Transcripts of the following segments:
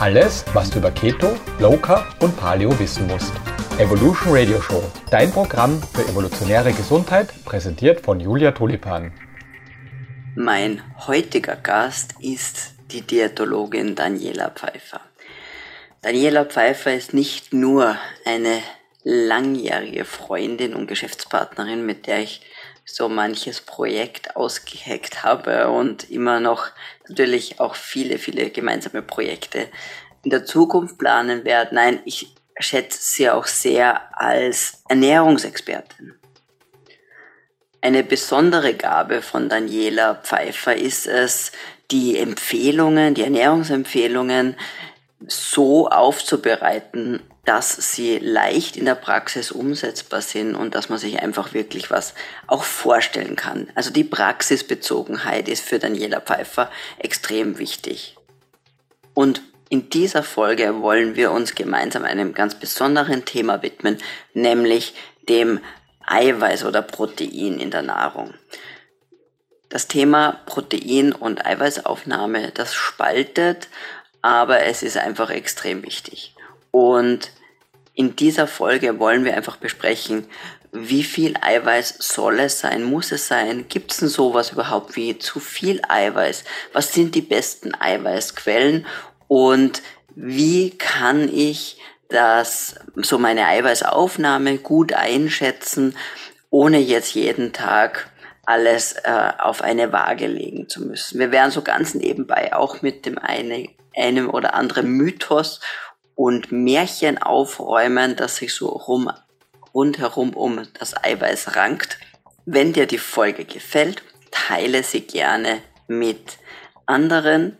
Alles, was du über Keto, Low Carb und Paleo wissen musst. Evolution Radio Show, dein Programm für evolutionäre Gesundheit, präsentiert von Julia Tulipan. Mein heutiger Gast ist die Diätologin Daniela Pfeiffer. Daniela Pfeiffer ist nicht nur eine langjährige Freundin und Geschäftspartnerin, mit der ich so manches Projekt ausgeheckt habe und immer noch natürlich auch viele, viele gemeinsame Projekte in der Zukunft planen werde. Nein, ich schätze sie auch sehr als Ernährungsexpertin. Eine besondere Gabe von Daniela Pfeiffer ist es, die Empfehlungen, die Ernährungsempfehlungen so aufzubereiten, dass sie leicht in der Praxis umsetzbar sind und dass man sich einfach wirklich was auch vorstellen kann. Also die Praxisbezogenheit ist für Daniela Pfeiffer extrem wichtig. Und in dieser Folge wollen wir uns gemeinsam einem ganz besonderen Thema widmen, nämlich dem Eiweiß oder Protein in der Nahrung. Das Thema Protein und Eiweißaufnahme, das spaltet, aber es ist einfach extrem wichtig. Und in dieser Folge wollen wir einfach besprechen, wie viel Eiweiß soll es sein, muss es sein, gibt es denn sowas überhaupt wie zu viel Eiweiß, was sind die besten Eiweißquellen? Und wie kann ich das, so meine Eiweißaufnahme gut einschätzen, ohne jetzt jeden Tag alles äh, auf eine Waage legen zu müssen. Wir werden so ganz nebenbei auch mit dem eine, einem oder anderen Mythos und Märchen aufräumen, das sich so rum, rundherum um das Eiweiß rankt. Wenn dir die Folge gefällt, teile sie gerne mit anderen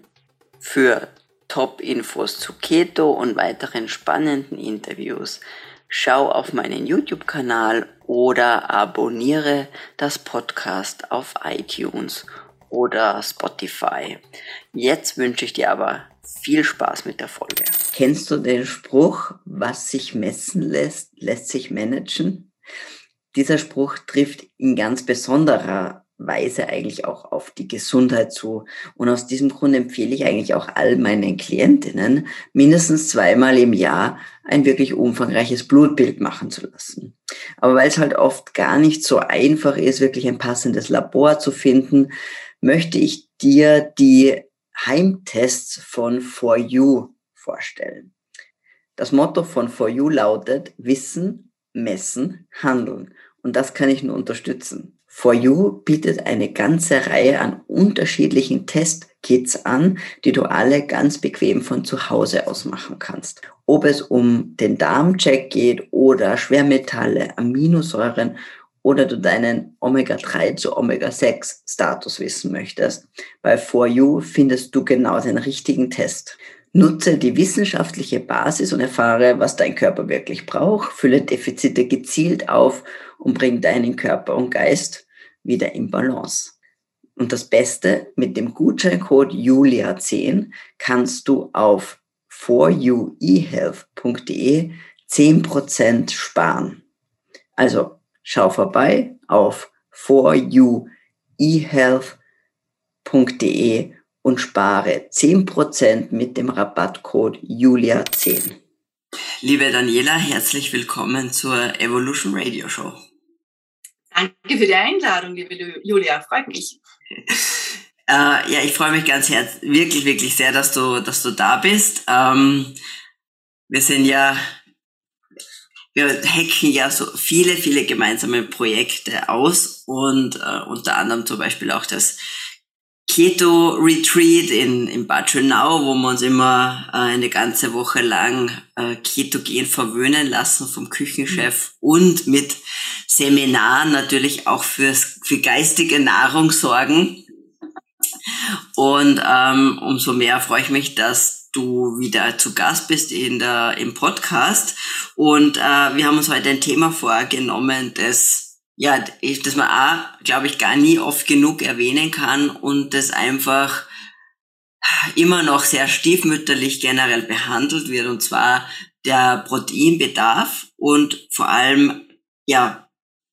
für Top-Infos zu Keto und weiteren spannenden Interviews. Schau auf meinen YouTube-Kanal oder abonniere das Podcast auf iTunes oder Spotify. Jetzt wünsche ich dir aber viel Spaß mit der Folge. Kennst du den Spruch, was sich messen lässt, lässt sich managen? Dieser Spruch trifft in ganz besonderer Weise eigentlich auch auf die Gesundheit zu. Und aus diesem Grund empfehle ich eigentlich auch all meinen Klientinnen, mindestens zweimal im Jahr ein wirklich umfangreiches Blutbild machen zu lassen. Aber weil es halt oft gar nicht so einfach ist, wirklich ein passendes Labor zu finden, möchte ich dir die Heimtests von For You vorstellen. Das Motto von For You lautet Wissen, Messen, Handeln. Und das kann ich nur unterstützen. For You bietet eine ganze Reihe an unterschiedlichen Testkits an, die du alle ganz bequem von zu Hause aus machen kannst. Ob es um den Darmcheck geht oder Schwermetalle, Aminosäuren oder du deinen Omega-3 zu Omega-6-Status wissen möchtest. Bei For You findest du genau den richtigen Test. Nutze die wissenschaftliche Basis und erfahre, was dein Körper wirklich braucht, fülle Defizite gezielt auf und bring deinen Körper und Geist wieder in Balance. Und das Beste, mit dem Gutscheincode Julia10 kannst du auf foruehealth.de 10% sparen. Also Schau vorbei auf foruehealth.de und spare 10% mit dem Rabattcode Julia10. Liebe Daniela, herzlich willkommen zur Evolution Radio Show. Danke für die Einladung, liebe Julia, freut mich. Äh, ja, ich freue mich ganz herzlich, wirklich, wirklich sehr, dass du, dass du da bist. Ähm, wir sind ja wir hacken ja so viele, viele gemeinsame Projekte aus und äh, unter anderem zum Beispiel auch das Keto Retreat in, in Bad Schönau, wo wir uns immer äh, eine ganze Woche lang äh, ketogen verwöhnen lassen vom Küchenchef mhm. und mit Seminaren natürlich auch fürs, für geistige Nahrung sorgen. Und ähm, umso mehr freue ich mich, dass du wieder zu Gast bist in der, im Podcast. Und äh, wir haben uns heute ein Thema vorgenommen, das, ja, das man auch, glaube ich, gar nie oft genug erwähnen kann und das einfach immer noch sehr stiefmütterlich generell behandelt wird, und zwar der Proteinbedarf und vor allem, ja,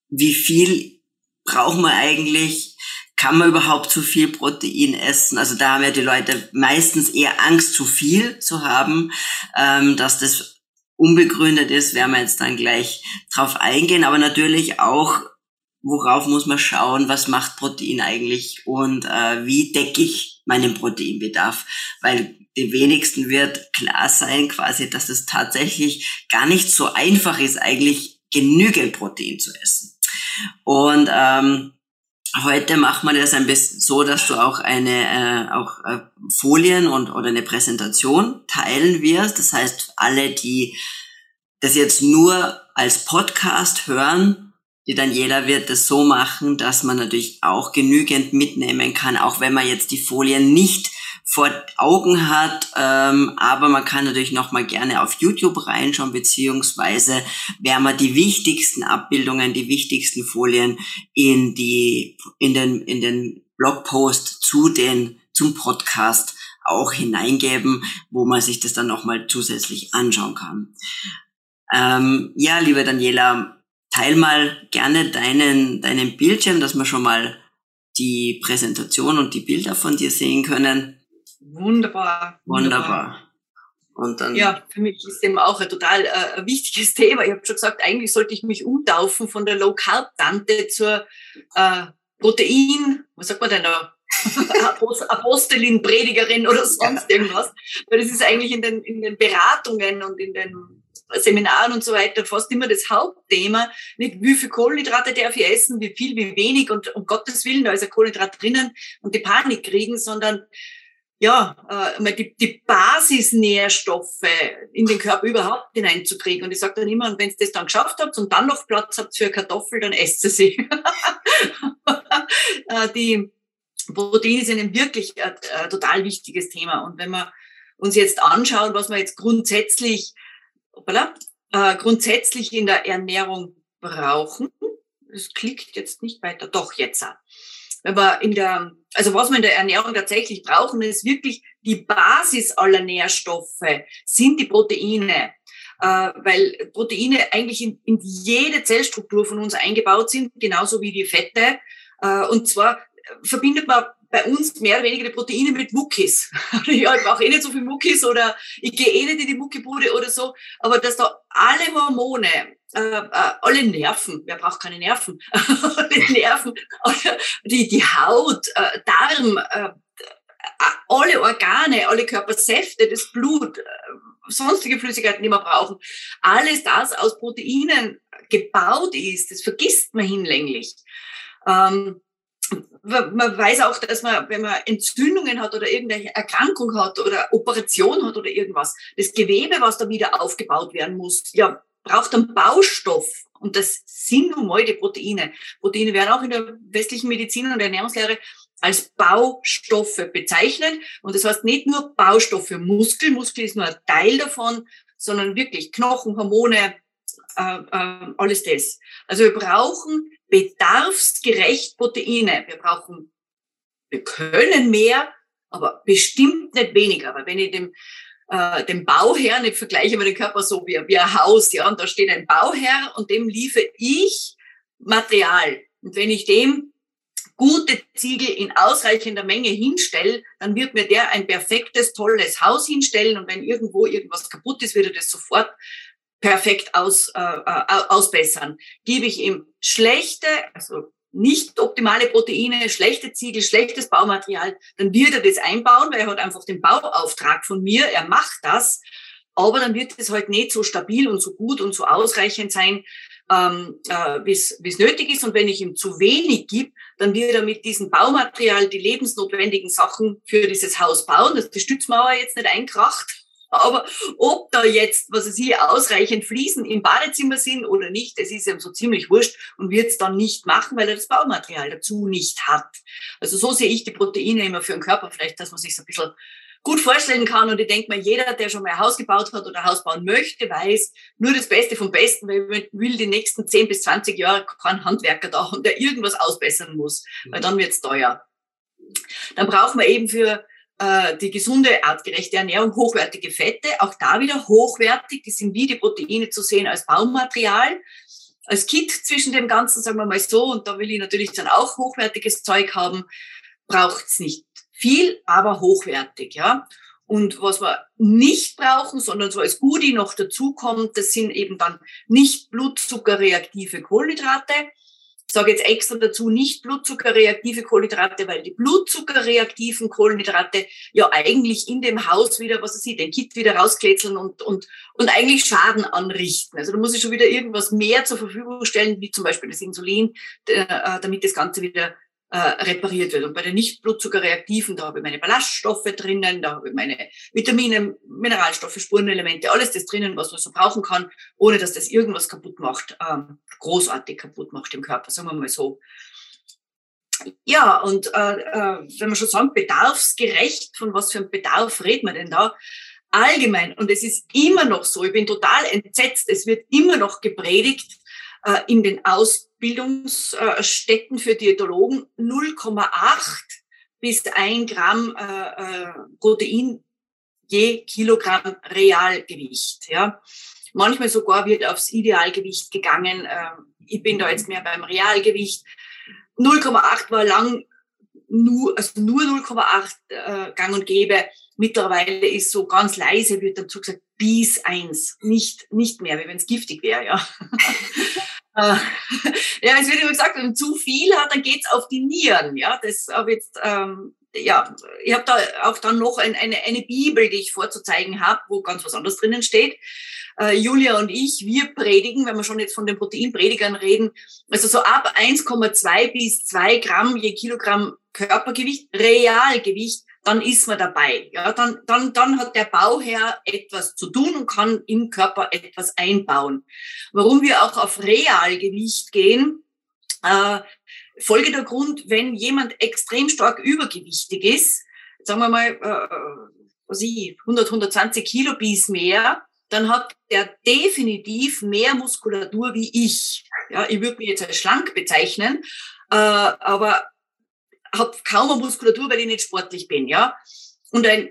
wie viel braucht man eigentlich kann man überhaupt zu viel Protein essen? Also da haben ja die Leute meistens eher Angst, zu viel zu haben, ähm, dass das unbegründet ist, werden wir jetzt dann gleich drauf eingehen, aber natürlich auch, worauf muss man schauen, was macht Protein eigentlich und äh, wie decke ich meinen Proteinbedarf, weil den wenigsten wird klar sein quasi, dass es tatsächlich gar nicht so einfach ist, eigentlich genügend Protein zu essen. Und ähm, Heute macht man das ein bisschen so, dass du auch eine äh, auch äh, Folien und oder eine Präsentation teilen wirst. Das heißt, alle, die das jetzt nur als Podcast hören, die Daniela wird das so machen, dass man natürlich auch genügend mitnehmen kann, auch wenn man jetzt die Folien nicht vor Augen hat. Ähm, aber man kann natürlich noch mal gerne auf YouTube reinschauen, beziehungsweise werden wir die wichtigsten Abbildungen, die wichtigsten Folien in die, in den, in den Blogpost zu den, zum Podcast auch hineingeben, wo man sich das dann noch mal zusätzlich anschauen kann. Ähm, ja, liebe Daniela, teil mal gerne deinen, deinen Bildschirm, dass wir schon mal die Präsentation und die Bilder von dir sehen können. Wunderbar. Wunderbar. Und dann ja, für mich ist eben auch ein total äh, wichtiges Thema. Ich habe schon gesagt, eigentlich sollte ich mich umtaufen von der Low Carb Tante zur äh, Protein, was sagt man denn da? Apostelin, Predigerin oder sonst irgendwas. Weil das ist eigentlich in den, in den Beratungen und in den Seminaren und so weiter fast immer das Hauptthema. Nicht wie viel Kohlenhydrate darf ich essen, wie viel, wie wenig und um Gottes Willen, da ist ein Kohlenhydrat drinnen und die Panik kriegen, sondern ja, äh, die, die Basisnährstoffe in den Körper überhaupt hineinzukriegen. Und ich sage dann immer, und wenn ihr das dann geschafft habt und dann noch Platz habt für Kartoffel, dann esst ihr sie. Äh, die Proteine sind ein wirklich ein, ein total wichtiges Thema. Und wenn wir uns jetzt anschauen, was wir jetzt grundsätzlich, hoppala, äh, grundsätzlich in der Ernährung brauchen, das klickt jetzt nicht weiter, doch jetzt. Auch wenn wir in der, also was wir in der Ernährung tatsächlich brauchen, ist wirklich die Basis aller Nährstoffe, sind die Proteine. Äh, weil Proteine eigentlich in, in jede Zellstruktur von uns eingebaut sind, genauso wie die Fette. Äh, und zwar verbindet man bei uns mehr oder weniger die Proteine mit Muckis. ja, ich brauche eh nicht so viel Muckis oder ich gehe eh nicht in die Muckibude oder so, aber dass da alle Hormone, äh, äh, alle Nerven, wer braucht keine Nerven? alle Nerven, die, die Haut, äh, Darm, äh, alle Organe, alle Körpersäfte, das Blut, äh, sonstige Flüssigkeiten, die wir brauchen, alles das aus Proteinen gebaut ist, das vergisst man hinlänglich. Ähm, man weiß auch, dass man, wenn man Entzündungen hat oder irgendeine Erkrankung hat oder Operation hat oder irgendwas, das Gewebe, was da wieder aufgebaut werden muss, ja, braucht einen Baustoff. Und das sind nun mal die Proteine. Proteine werden auch in der westlichen Medizin und Ernährungslehre als Baustoffe bezeichnet. Und das heißt nicht nur Baustoffe Muskel, Muskel ist nur ein Teil davon, sondern wirklich Knochen, Hormone, äh, äh, alles das. Also wir brauchen bedarfsgerecht Proteine. Wir brauchen, wir können mehr, aber bestimmt nicht weniger. Aber wenn ich dem, äh, dem Bauherrn, ich vergleiche mal den Körper so wie, wie ein Haus, ja, und da steht ein Bauherr und dem liefere ich Material. Und wenn ich dem gute Ziegel in ausreichender Menge hinstelle, dann wird mir der ein perfektes, tolles Haus hinstellen. Und wenn irgendwo irgendwas kaputt ist, wird er das sofort perfekt aus, äh, äh, ausbessern. Gebe ich ihm schlechte, also nicht optimale Proteine, schlechte Ziegel, schlechtes Baumaterial, dann wird er das einbauen, weil er hat einfach den Bauauftrag von mir, er macht das, aber dann wird es halt nicht so stabil und so gut und so ausreichend sein, ähm, äh, wie es nötig ist. Und wenn ich ihm zu wenig gebe, dann wird er mit diesem Baumaterial die lebensnotwendigen Sachen für dieses Haus bauen, dass die Stützmauer jetzt nicht einkracht aber ob da jetzt, was weiß ich, ausreichend Fliesen im Badezimmer sind oder nicht, das ist ihm so ziemlich wurscht und wird es dann nicht machen, weil er das Baumaterial dazu nicht hat. Also so sehe ich die Proteine immer für den Körper, vielleicht, dass man sich so ein bisschen gut vorstellen kann. Und ich denke mal, jeder, der schon mal ein Haus gebaut hat oder ein Haus bauen möchte, weiß, nur das Beste vom Besten, weil man will die nächsten 10 bis 20 Jahre keinen Handwerker da haben, der irgendwas ausbessern muss, weil dann wird's teuer. Dann brauchen wir eben für äh, die gesunde, artgerechte Ernährung, hochwertige Fette, auch da wieder hochwertig, die sind wie die Proteine zu sehen als Baumaterial. als Kit zwischen dem Ganzen, sagen wir mal so, und da will ich natürlich dann auch hochwertiges Zeug haben, braucht's nicht viel, aber hochwertig, ja. Und was wir nicht brauchen, sondern so als Goodie noch dazukommt, das sind eben dann nicht blutzuckerreaktive Kohlenhydrate, ich sage jetzt extra dazu nicht blutzuckerreaktive Kohlenhydrate, weil die blutzuckerreaktiven Kohlenhydrate ja eigentlich in dem Haus wieder, was weiß ich, den Kit wieder rauskletzeln und, und, und eigentlich Schaden anrichten. Also da muss ich schon wieder irgendwas mehr zur Verfügung stellen, wie zum Beispiel das Insulin, äh, damit das Ganze wieder äh, repariert wird. Und bei den nicht blutzuckerreaktiven, da habe ich meine Ballaststoffe drinnen, da habe ich meine Vitamine, Mineralstoffe, Spurenelemente, alles das drinnen, was man so brauchen kann, ohne dass das irgendwas kaputt macht, ähm, großartig kaputt macht im Körper, sagen wir mal so. Ja, und äh, äh, wenn man schon sagen, bedarfsgerecht, von was für einem Bedarf redet man denn da? Allgemein, und es ist immer noch so, ich bin total entsetzt, es wird immer noch gepredigt, äh, in den Ausbildungsstätten für Diätologen 0,8 bis 1 Gramm äh, äh, Protein je Kilogramm Realgewicht. Ja. Manchmal sogar wird aufs Idealgewicht gegangen. Ich bin da jetzt mehr beim Realgewicht. 0,8 war lang nur, also nur 0,8 äh, gang und gäbe. Mittlerweile ist so ganz leise, wird dazu gesagt, bis 1. Nicht, nicht mehr, wie wenn es giftig wäre, ja. Äh, ja, es wird immer gesagt, wenn man zu viel hat, dann geht's auf die Nieren. Ja, das habe jetzt, ähm, ja, ich habe da auch dann noch ein, eine, eine Bibel, die ich vorzuzeigen habe, wo ganz was anderes drinnen steht. Äh, Julia und ich, wir predigen, wenn wir schon jetzt von den Proteinpredigern reden, also so ab 1,2 bis 2 Gramm je Kilogramm Körpergewicht, Realgewicht dann ist man dabei. Ja, dann, dann, dann hat der Bauherr etwas zu tun und kann im Körper etwas einbauen. Warum wir auch auf Realgewicht gehen, äh, folgender Grund, wenn jemand extrem stark übergewichtig ist, sagen wir mal, äh, was ich, 100, 120 Kilo bis mehr, dann hat er definitiv mehr Muskulatur wie ich. Ja, ich würde mich jetzt als schlank bezeichnen, äh, aber habe kaum eine Muskulatur, weil ich nicht sportlich bin, ja. Und ein,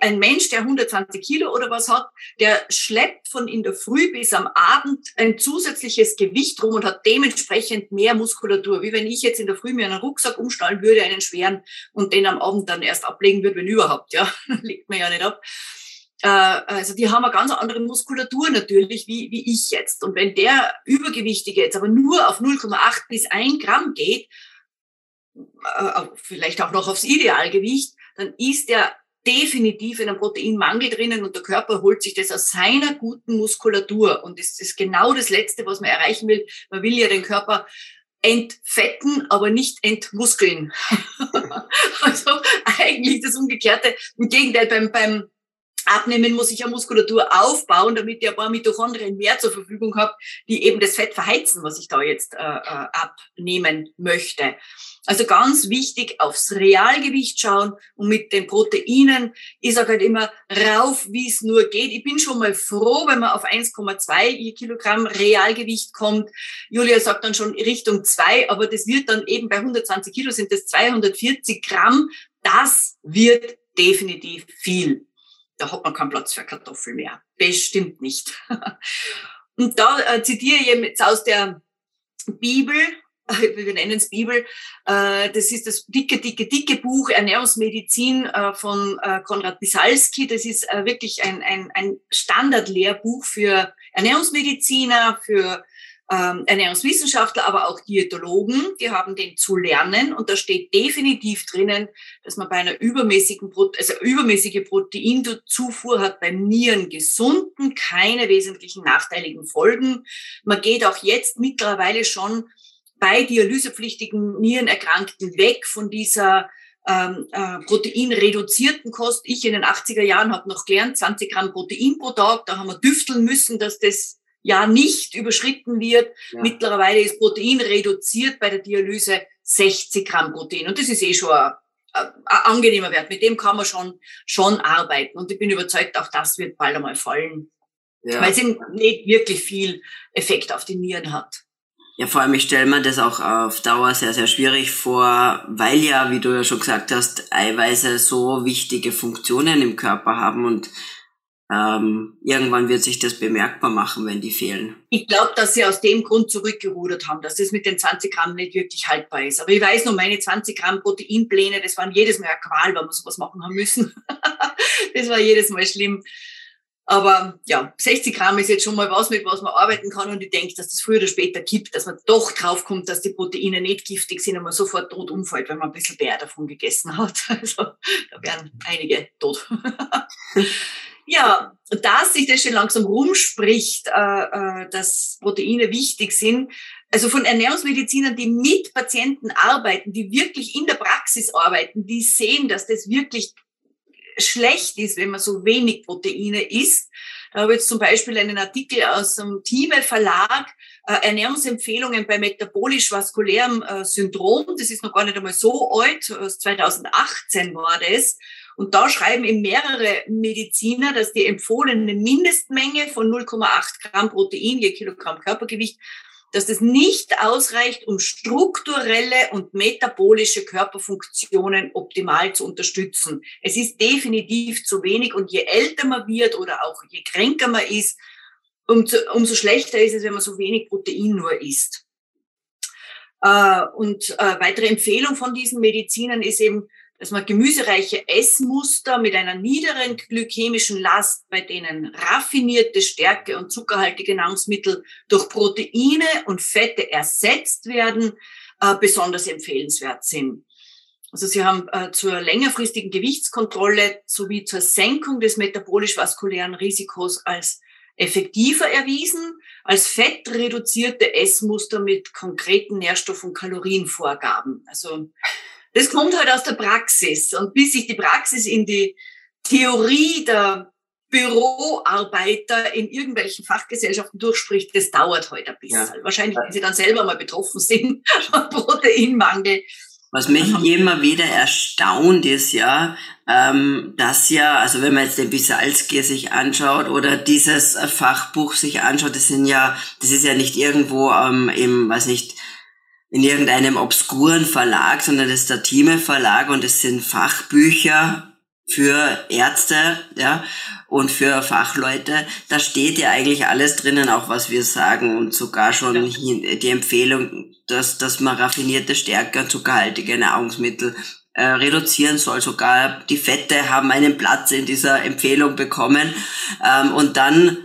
ein Mensch, der 120 Kilo oder was hat, der schleppt von in der Früh bis am Abend ein zusätzliches Gewicht rum und hat dementsprechend mehr Muskulatur. Wie wenn ich jetzt in der Früh mir einen Rucksack umstallen würde, einen schweren, und den am Abend dann erst ablegen würde, wenn überhaupt, ja. Legt man ja nicht ab. Äh, also die haben eine ganz andere Muskulatur natürlich, wie, wie ich jetzt. Und wenn der Übergewichtige jetzt aber nur auf 0,8 bis 1 Gramm geht, äh, vielleicht auch noch aufs Idealgewicht, dann ist er definitiv in einem Proteinmangel drinnen und der Körper holt sich das aus seiner guten Muskulatur. Und das ist genau das Letzte, was man erreichen will. Man will ja den Körper entfetten, aber nicht entmuskeln. also eigentlich das Umgekehrte. Im Gegenteil, beim, beim Abnehmen muss ich ja Muskulatur aufbauen, damit ich ein paar Mitochondrien mehr zur Verfügung habe, die eben das Fett verheizen, was ich da jetzt äh, äh, abnehmen möchte. Also ganz wichtig, aufs Realgewicht schauen und mit den Proteinen, ich sage halt immer, rauf, wie es nur geht. Ich bin schon mal froh, wenn man auf 1,2 Kilogramm Realgewicht kommt. Julia sagt dann schon Richtung 2, aber das wird dann eben bei 120 Kilo sind das 240 Gramm. Das wird definitiv viel da hat man keinen Platz für Kartoffeln mehr. Bestimmt nicht. Und da äh, zitiere ich jetzt aus der Bibel, wir nennen es Bibel, äh, das ist das dicke, dicke, dicke Buch Ernährungsmedizin äh, von äh, Konrad Bisalski. Das ist wirklich ein, ein, ein Standardlehrbuch für Ernährungsmediziner, für ähm, Ernährungswissenschaftler, aber auch Diätologen, die haben den zu lernen. Und da steht definitiv drinnen, dass man bei einer übermäßigen, also übermäßige Proteinzufuhr hat beim Nieren gesunden, keine wesentlichen nachteiligen Folgen. Man geht auch jetzt mittlerweile schon bei dialysepflichtigen Nierenerkrankten weg von dieser ähm, äh, proteinreduzierten Kost. Ich in den 80er Jahren habe noch gern 20 Gramm Protein pro Tag. Da haben wir düfteln müssen, dass das ja nicht überschritten wird. Ja. Mittlerweile ist Protein reduziert bei der Dialyse 60 Gramm Protein. Und das ist eh schon ein, ein, angenehmer Wert. Mit dem kann man schon, schon arbeiten. Und ich bin überzeugt, auch das wird bald einmal fallen. Ja. Weil es eben nicht wirklich viel Effekt auf die Nieren hat. Ja, vor allem, ich stelle mir das auch auf Dauer sehr, sehr schwierig vor, weil ja, wie du ja schon gesagt hast, Eiweiße so wichtige Funktionen im Körper haben und ähm, irgendwann wird sich das bemerkbar machen, wenn die fehlen. Ich glaube, dass sie aus dem Grund zurückgerudert haben, dass das mit den 20 Gramm nicht wirklich haltbar ist. Aber ich weiß noch, meine 20 Gramm Proteinpläne, das waren jedes Mal eine Qual, weil wir sowas machen haben müssen. das war jedes Mal schlimm. Aber ja, 60 Gramm ist jetzt schon mal was, mit was man arbeiten kann. Und ich denke, dass das früher oder später kippt, dass man doch draufkommt, dass die Proteine nicht giftig sind und man sofort tot umfällt, wenn man ein bisschen Bär davon gegessen hat. Also da wären einige tot. ja, dass sich das schon langsam rumspricht, äh, äh, dass Proteine wichtig sind. Also von Ernährungsmedizinern, die mit Patienten arbeiten, die wirklich in der Praxis arbeiten, die sehen, dass das wirklich schlecht ist, wenn man so wenig Proteine isst. Da habe ich jetzt zum Beispiel einen Artikel aus dem Thieme Verlag, äh, Ernährungsempfehlungen bei metabolisch-vaskulärem äh, Syndrom. Das ist noch gar nicht einmal so alt, aus 2018 war das. Und da schreiben eben mehrere Mediziner, dass die empfohlene Mindestmenge von 0,8 Gramm Protein je Kilogramm Körpergewicht dass das nicht ausreicht, um strukturelle und metabolische Körperfunktionen optimal zu unterstützen. Es ist definitiv zu wenig und je älter man wird oder auch je kränker man ist, umso, umso schlechter ist es, wenn man so wenig Protein nur isst. Äh, und äh, weitere Empfehlung von diesen Medizinern ist eben, dass man gemüsereiche Essmuster mit einer niederen glykämischen Last, bei denen raffinierte Stärke und zuckerhaltige Nahrungsmittel durch Proteine und Fette ersetzt werden, äh, besonders empfehlenswert sind. Also sie haben äh, zur längerfristigen Gewichtskontrolle sowie zur Senkung des metabolisch-vaskulären Risikos als effektiver erwiesen als fettreduzierte Essmuster mit konkreten Nährstoff- und Kalorienvorgaben. Also das kommt halt aus der Praxis. Und bis sich die Praxis in die Theorie der Büroarbeiter in irgendwelchen Fachgesellschaften durchspricht, das dauert heute ein bisschen. Ja. Wahrscheinlich, wenn sie dann selber mal betroffen sind von Proteinmangel. Was mich immer wieder erstaunt ist ja, ähm, dass ja, also wenn man jetzt den Bisalski sich anschaut oder dieses Fachbuch sich anschaut, das sind ja, das ist ja nicht irgendwo ähm, im, weiß nicht, in irgendeinem obskuren Verlag, sondern das ist der Thieme Verlag und es sind Fachbücher für Ärzte, ja, und für Fachleute. Da steht ja eigentlich alles drinnen, auch was wir sagen und sogar schon die Empfehlung, dass, dass man raffinierte Stärke und zuckerhaltige Nahrungsmittel äh, reduzieren soll. Sogar die Fette haben einen Platz in dieser Empfehlung bekommen. Ähm, und dann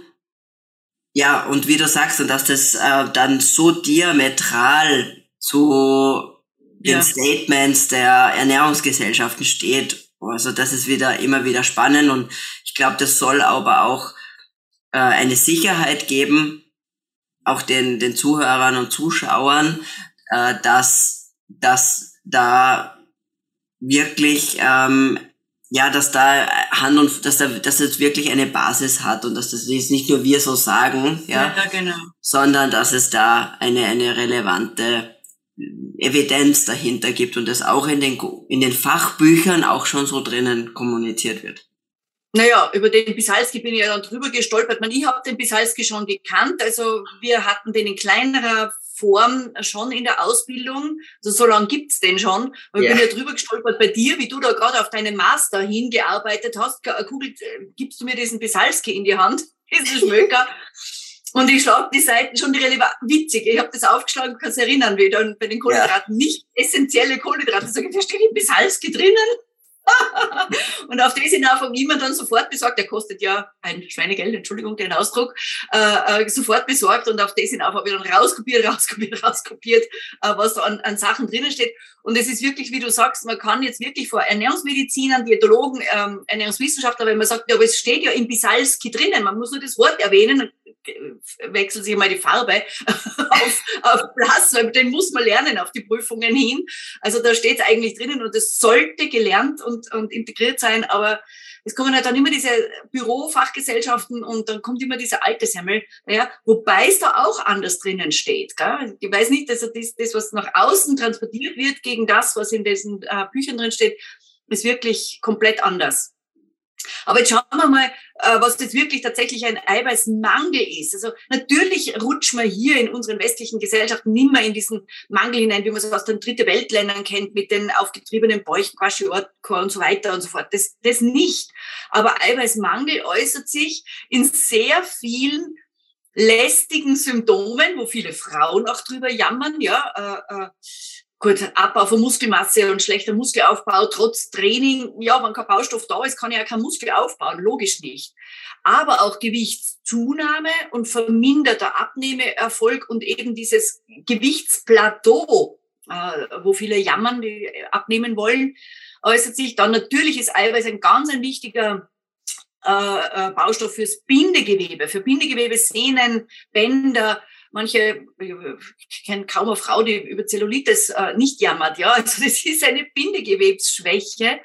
ja, und wie du sagst, und dass das äh, dann so diametral zu den ja. Statements der Ernährungsgesellschaften steht. Also das ist wieder immer wieder spannend und ich glaube, das soll aber auch äh, eine Sicherheit geben, auch den, den Zuhörern und Zuschauern, äh, dass, dass da wirklich ähm, ja, dass da Hand und dass da, dass das wirklich eine Basis hat und dass das nicht nur wir so sagen, ja, ja genau. sondern dass es da eine eine relevante Evidenz dahinter gibt und das auch in den, in den Fachbüchern auch schon so drinnen kommuniziert wird. Naja, über den Bisalski bin ich ja dann drüber gestolpert. Man, ich habe den Bisalski schon gekannt. Also wir hatten den in kleinerer Form schon in der Ausbildung. Also so lange gibt's den schon. Und yeah. ich bin ja drüber gestolpert bei dir, wie du da gerade auf deinen Master hingearbeitet hast. Kugel, äh, gibst du mir diesen Bisalski in die Hand? Diesen Schmöker. Und ich schlage die Seiten schon die relevant witzig. Ich habe das aufgeschlagen, kannst du erinnern, wie dann bei den Kohlenhydraten ja. nicht essentielle Kohlenhydrate sagen, da steht ein Bisalski drinnen. und auf das hinauf habe ich mir dann sofort besorgt, der kostet ja ein Schweinegeld, Entschuldigung den Ausdruck, äh, äh, sofort besorgt und auf das hinauf habe ich dann rauskopiert, rauskopiert, rauskopiert, äh, was da an, an Sachen drinnen steht. Und es ist wirklich, wie du sagst, man kann jetzt wirklich vor Ernährungsmedizinern, Diätologen, ähm, Ernährungswissenschaftler, wenn man sagt, ja, aber es steht ja im Bisalski drinnen, man muss nur das Wort erwähnen, wechselt sich mal die Farbe auf, auf Plus, weil den muss man lernen auf die Prüfungen hin. Also da steht es eigentlich drinnen und es sollte gelernt und, und integriert sein, aber es kommen halt dann immer diese Bürofachgesellschaften und dann kommt immer dieser alte Semmel, ja, wobei es da auch anders drinnen steht. Gell? Ich weiß nicht, dass das, das, was nach außen transportiert wird gegen das, was in diesen äh, Büchern drin steht, ist wirklich komplett anders. Aber jetzt schauen wir mal, äh, was jetzt wirklich tatsächlich ein Eiweißmangel ist. Also natürlich rutschen wir hier in unseren westlichen Gesellschaften nimmer in diesen Mangel hinein, wie man es aus den dritte Weltländern kennt, mit den aufgetriebenen Bäuchen, Quashiorkor und so weiter und so fort. Das, das nicht. Aber Eiweißmangel äußert sich in sehr vielen lästigen Symptomen, wo viele Frauen auch drüber jammern, ja, äh, äh, gut, Abbau von Muskelmasse und schlechter Muskelaufbau trotz Training. Ja, wenn kein Baustoff da ist, kann ich ja kein Muskel aufbauen, logisch nicht. Aber auch Gewichtszunahme und verminderter Abnehmeerfolg und eben dieses Gewichtsplateau, äh, wo viele jammern, die abnehmen wollen, äußert sich. Dann natürlich ist Eiweiß ein ganz ein wichtiger äh, äh, Baustoff fürs Bindegewebe, für Bindegewebe, Sehnen, Bänder, manche, ich kenne kaum eine Frau, die über Zellulitis äh, nicht jammert, ja. Also das ist eine Bindegewebsschwäche,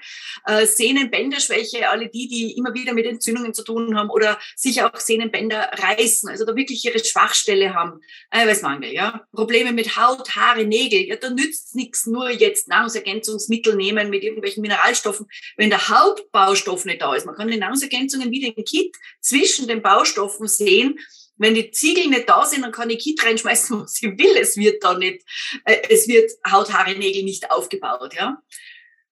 äh, Sehnenbänderschwäche, alle die, die immer wieder mit Entzündungen zu tun haben oder sich auch Sehnenbänder reißen, also da wirklich ihre Schwachstelle haben. Eiweißmangel, ja. Probleme mit Haut, Haare, Nägel, ja, da nützt nichts nur jetzt Nahrungsergänzungsmittel nehmen mit irgendwelchen Mineralstoffen, wenn der Hauptbaustoff nicht da ist. Man kann die Nahrungsergänzungen wie den Kit zwischen den Baustoffen sehen wenn die Ziegel nicht da sind, dann kann ich Kit reinschmeißen, was ich will. Es wird da nicht, äh, es wird Haut, Haare, Nägel nicht aufgebaut, ja.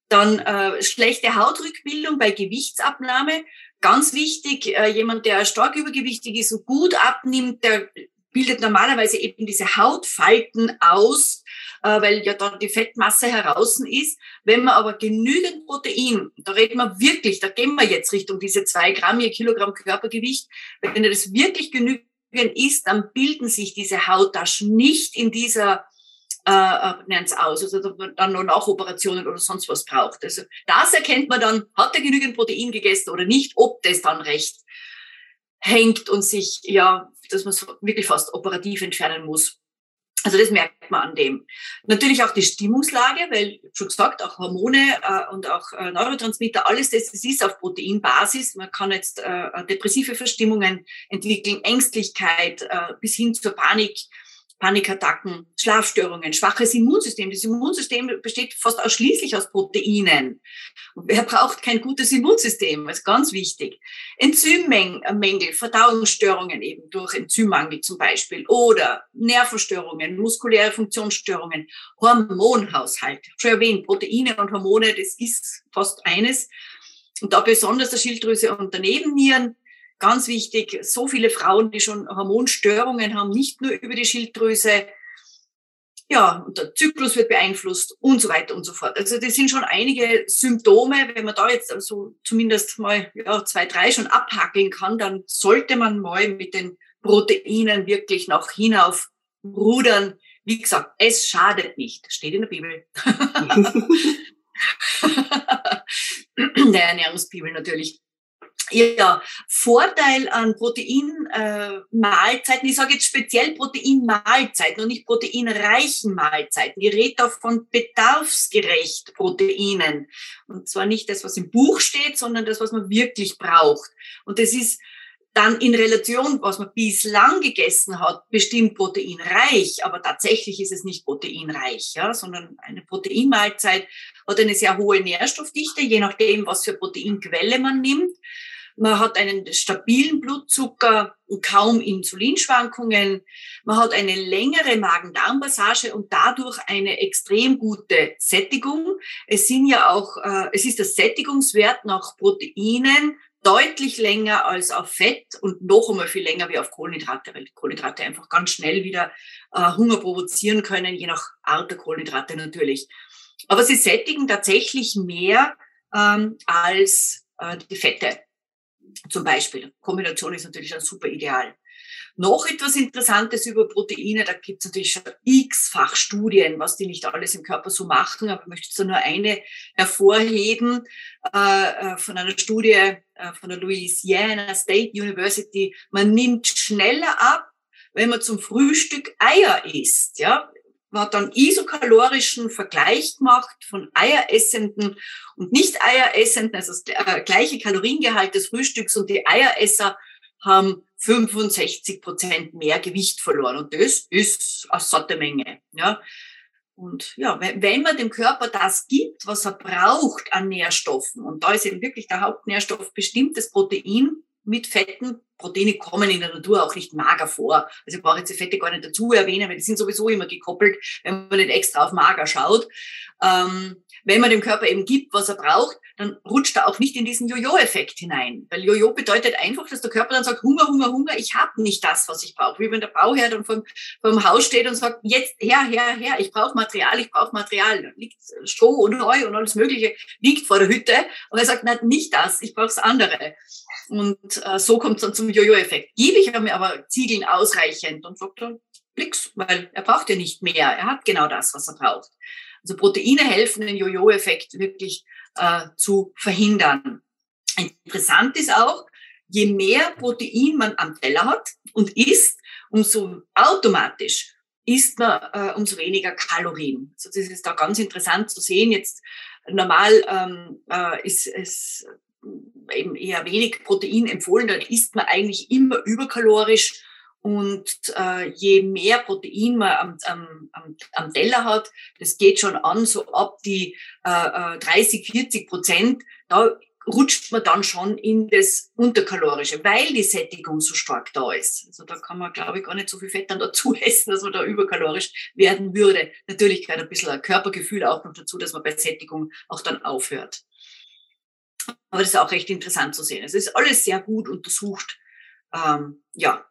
Dann äh, schlechte Hautrückbildung bei Gewichtsabnahme. Ganz wichtig, äh, jemand, der stark übergewichtig ist und gut abnimmt, der bildet normalerweise eben diese Hautfalten aus, äh, weil ja dann die Fettmasse heraus ist. Wenn man aber genügend Protein, da reden wir wirklich, da gehen wir jetzt Richtung diese zwei Gramm je Kilogramm Körpergewicht, wenn das wirklich genügend ist, dann bilden sich diese Hauttaschen nicht in dieser äh, äh nennt es aus, also dann noch Nachoperationen oder sonst was braucht. Also das erkennt man dann, hat er genügend Protein gegessen oder nicht, ob das dann recht hängt und sich, ja, dass man es wirklich fast operativ entfernen muss. Also das merkt man an dem. Natürlich auch die Stimmungslage, weil schon gesagt, auch Hormone äh, und auch äh, Neurotransmitter, alles das, das ist auf Proteinbasis. Man kann jetzt äh, depressive Verstimmungen entwickeln, Ängstlichkeit äh, bis hin zur Panik, Panikattacken, Schlafstörungen, schwaches Immunsystem. Das Immunsystem besteht fast ausschließlich aus Proteinen. Wer braucht kein gutes Immunsystem? Das ist ganz wichtig. Enzymmängel, Verdauungsstörungen eben durch Enzymmangel zum Beispiel oder Nervenstörungen, muskuläre Funktionsstörungen, Hormonhaushalt. Schon erwähnt, Proteine und Hormone, das ist fast eines. Und da besonders der Schilddrüse und der Nebennieren Ganz wichtig, so viele Frauen, die schon Hormonstörungen haben, nicht nur über die Schilddrüse, ja, und der Zyklus wird beeinflusst und so weiter und so fort. Also das sind schon einige Symptome. Wenn man da jetzt also zumindest mal ja, zwei, drei schon abhackeln kann, dann sollte man mal mit den Proteinen wirklich noch hinauf rudern. Wie gesagt, es schadet nicht. Steht in der Bibel. der Ernährungsbibel natürlich. Ja, Vorteil an Proteinmahlzeiten, äh, ich sage jetzt speziell Proteinmahlzeiten und nicht proteinreichen Mahlzeiten. Ich rede da von bedarfsgerecht Proteinen. Und zwar nicht das, was im Buch steht, sondern das, was man wirklich braucht. Und das ist dann in Relation, was man bislang gegessen hat, bestimmt proteinreich, aber tatsächlich ist es nicht proteinreich, ja, sondern eine Proteinmahlzeit hat eine sehr hohe Nährstoffdichte, je nachdem, was für Proteinquelle man nimmt. Man hat einen stabilen Blutzucker und kaum Insulinschwankungen. Man hat eine längere Magen-Darm-Passage und dadurch eine extrem gute Sättigung. Es sind ja auch, äh, es ist der Sättigungswert nach Proteinen deutlich länger als auf Fett und noch einmal viel länger wie auf Kohlenhydrate, weil Kohlenhydrate einfach ganz schnell wieder äh, Hunger provozieren können, je nach Art der Kohlenhydrate natürlich. Aber sie sättigen tatsächlich mehr ähm, als äh, die Fette zum Beispiel. Kombination ist natürlich ein super ideal. Noch etwas Interessantes über Proteine, da gibt es natürlich schon x-fach Studien, was die nicht alles im Körper so machen, aber ich möchte jetzt nur eine hervorheben äh, äh, von einer Studie äh, von der Louisiana State University. Man nimmt schneller ab, wenn man zum Frühstück Eier isst. Ja? Man hat dann isokalorischen Vergleich gemacht von Eieressenden und Nicht-Eieressenden, also das äh, gleiche Kaloriengehalt des Frühstücks und die Eieresser haben 65 Prozent mehr Gewicht verloren. Und das ist eine satte Menge. Ja. Und ja, wenn man dem Körper das gibt, was er braucht an Nährstoffen, und da ist eben wirklich der Hauptnährstoff bestimmtes Protein mit Fetten. Proteine kommen in der Natur auch nicht mager vor. Also ich brauche jetzt die Fette gar nicht dazu erwähnen, weil die sind sowieso immer gekoppelt, wenn man nicht extra auf mager schaut. Ähm, wenn man dem Körper eben gibt, was er braucht, dann rutscht er auch nicht in diesen Jojo-Effekt hinein. Weil Jojo bedeutet einfach, dass der Körper dann sagt, Hunger, Hunger, Hunger, ich habe nicht das, was ich brauche. Wie wenn der Bauherr dann vom, vom Haus steht und sagt, jetzt her, her, her, ich brauche Material, ich brauche Material. Dann liegt Stroh und Heu und alles Mögliche, liegt vor der Hütte. Und er sagt, nein, nicht das, ich brauche das andere. Und äh, so kommt es dann zum Jojo-Effekt. Gebe ich mir aber Ziegeln ausreichend und sagt er, Blix, weil er braucht ja nicht mehr. Er hat genau das, was er braucht. Also Proteine helfen, den Jojo-Effekt wirklich äh, zu verhindern. Interessant ist auch, je mehr Protein man am Teller hat und isst, umso automatisch isst man äh, umso weniger Kalorien. Also das ist da ganz interessant zu sehen. Jetzt normal ähm, äh, ist es eben eher wenig Protein empfohlen, dann isst man eigentlich immer überkalorisch und äh, je mehr Protein man am, am, am, am Teller hat, das geht schon an, so ab die äh, 30, äh, 40 Prozent, da rutscht man dann schon in das Unterkalorische, weil die Sättigung so stark da ist. Also da kann man, glaube ich, gar nicht so viel Fett dann dazu essen, dass man da überkalorisch werden würde. Natürlich gehört ein bisschen ein Körpergefühl auch noch dazu, dass man bei Sättigung auch dann aufhört. Aber das ist auch recht interessant zu sehen. Es ist alles sehr gut untersucht. Ähm, ja,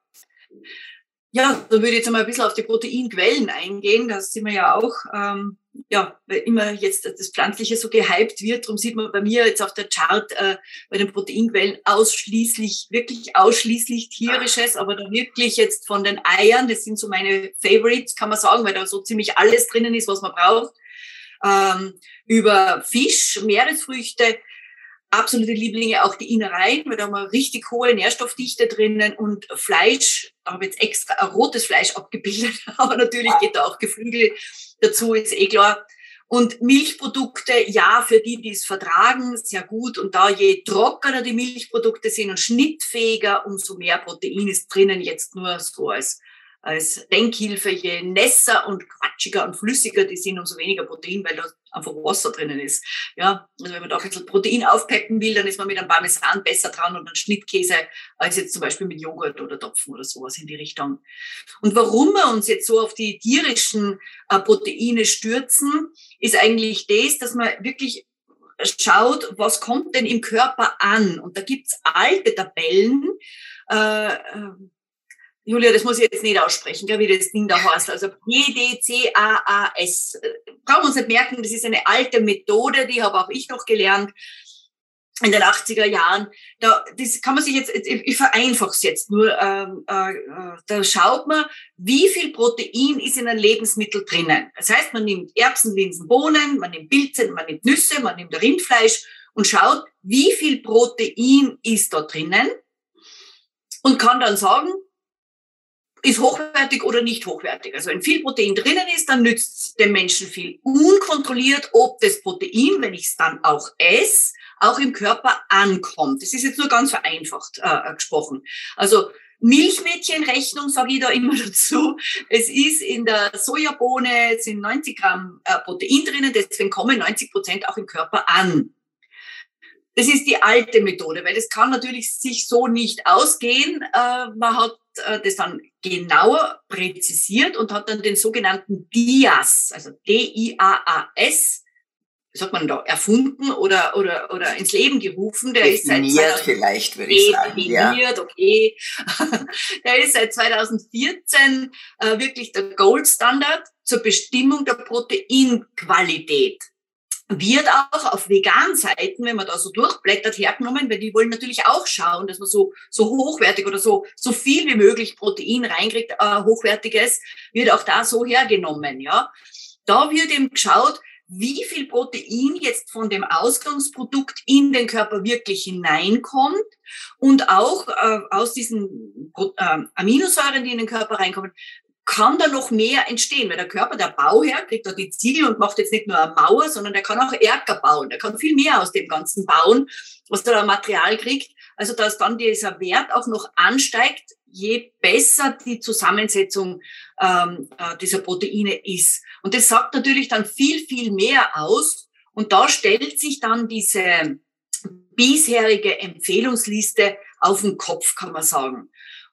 ja, da würde ich jetzt einmal ein bisschen auf die Proteinquellen eingehen. Da sind wir ja auch, ähm, ja, weil immer jetzt das Pflanzliche so gehypt wird. Darum sieht man bei mir jetzt auf der Chart äh, bei den Proteinquellen ausschließlich, wirklich ausschließlich tierisches, aber da wirklich jetzt von den Eiern, das sind so meine Favorites, kann man sagen, weil da so ziemlich alles drinnen ist, was man braucht. Ähm, über Fisch, Meeresfrüchte, absolute Lieblinge auch die Innereien, weil da haben wir richtig hohe Nährstoffdichte drinnen und Fleisch, da habe ich jetzt extra rotes Fleisch abgebildet, aber natürlich geht da auch Geflügel dazu, ist eh klar. Und Milchprodukte, ja, für die, die es vertragen, sehr gut. Und da je trockener die Milchprodukte sind und schnittfähiger, umso mehr Protein ist drinnen, jetzt nur so als als Denkhilfe, je nässer und quatschiger und flüssiger die sind, umso weniger Protein, weil da einfach Wasser drinnen ist. Ja, also wenn man da ein bisschen Protein aufpeppen will, dann ist man mit einem Parmesan besser dran und einem Schnittkäse als jetzt zum Beispiel mit Joghurt oder Topfen oder sowas in die Richtung. Und warum wir uns jetzt so auf die tierischen äh, Proteine stürzen, ist eigentlich das, dass man wirklich schaut, was kommt denn im Körper an? Und da gibt's alte Tabellen, äh, äh Julia, das muss ich jetzt nicht aussprechen, wie das Ding da heißt. Also PDCAAS. Brauchen wir uns nicht merken, das ist eine alte Methode, die habe auch ich noch gelernt in den 80er Jahren. Da, das kann man sich jetzt, ich vereinfache es jetzt nur, ähm, äh, da schaut man, wie viel Protein ist in einem Lebensmittel drinnen. Das heißt, man nimmt Erbsen, Linsen, Bohnen, man nimmt Pilze, man nimmt Nüsse, man nimmt Rindfleisch und schaut, wie viel Protein ist da drinnen und kann dann sagen, ist hochwertig oder nicht hochwertig. Also wenn viel Protein drinnen ist, dann nützt es dem Menschen viel. Unkontrolliert, ob das Protein, wenn ich es dann auch esse, auch im Körper ankommt. Das ist jetzt nur ganz vereinfacht äh, gesprochen. Also Milchmädchenrechnung sage ich da immer dazu. Es ist in der Sojabohne sind 90 Gramm äh, Protein drinnen, deswegen kommen 90 Prozent auch im Körper an. Das ist die alte Methode, weil das kann natürlich sich so nicht ausgehen. Äh, man hat äh, das dann genauer präzisiert und hat dann den sogenannten DIAS, also D-I-A-A-S, sagt man da, erfunden oder, oder, oder ins Leben gerufen. Der definiert ist seit vielleicht, würde ich sagen. Definiert, ja. okay. der ist seit 2014 äh, wirklich der Gold Standard zur Bestimmung der Proteinqualität wird auch auf veganen Seiten, wenn man da so durchblättert, hergenommen, weil die wollen natürlich auch schauen, dass man so, so hochwertig oder so, so viel wie möglich Protein reinkriegt, äh, hochwertiges, wird auch da so hergenommen, ja. Da wird eben geschaut, wie viel Protein jetzt von dem Ausgangsprodukt in den Körper wirklich hineinkommt und auch äh, aus diesen äh, Aminosäuren, die in den Körper reinkommen, kann da noch mehr entstehen, weil der Körper, der Bauherr, kriegt da die Ziegel und macht jetzt nicht nur eine Mauer, sondern der kann auch Erker bauen. Der kann viel mehr aus dem Ganzen bauen, was er da Material kriegt. Also, dass dann dieser Wert auch noch ansteigt, je besser die Zusammensetzung ähm, äh, dieser Proteine ist. Und das sagt natürlich dann viel, viel mehr aus. Und da stellt sich dann diese bisherige Empfehlungsliste auf den Kopf, kann man sagen.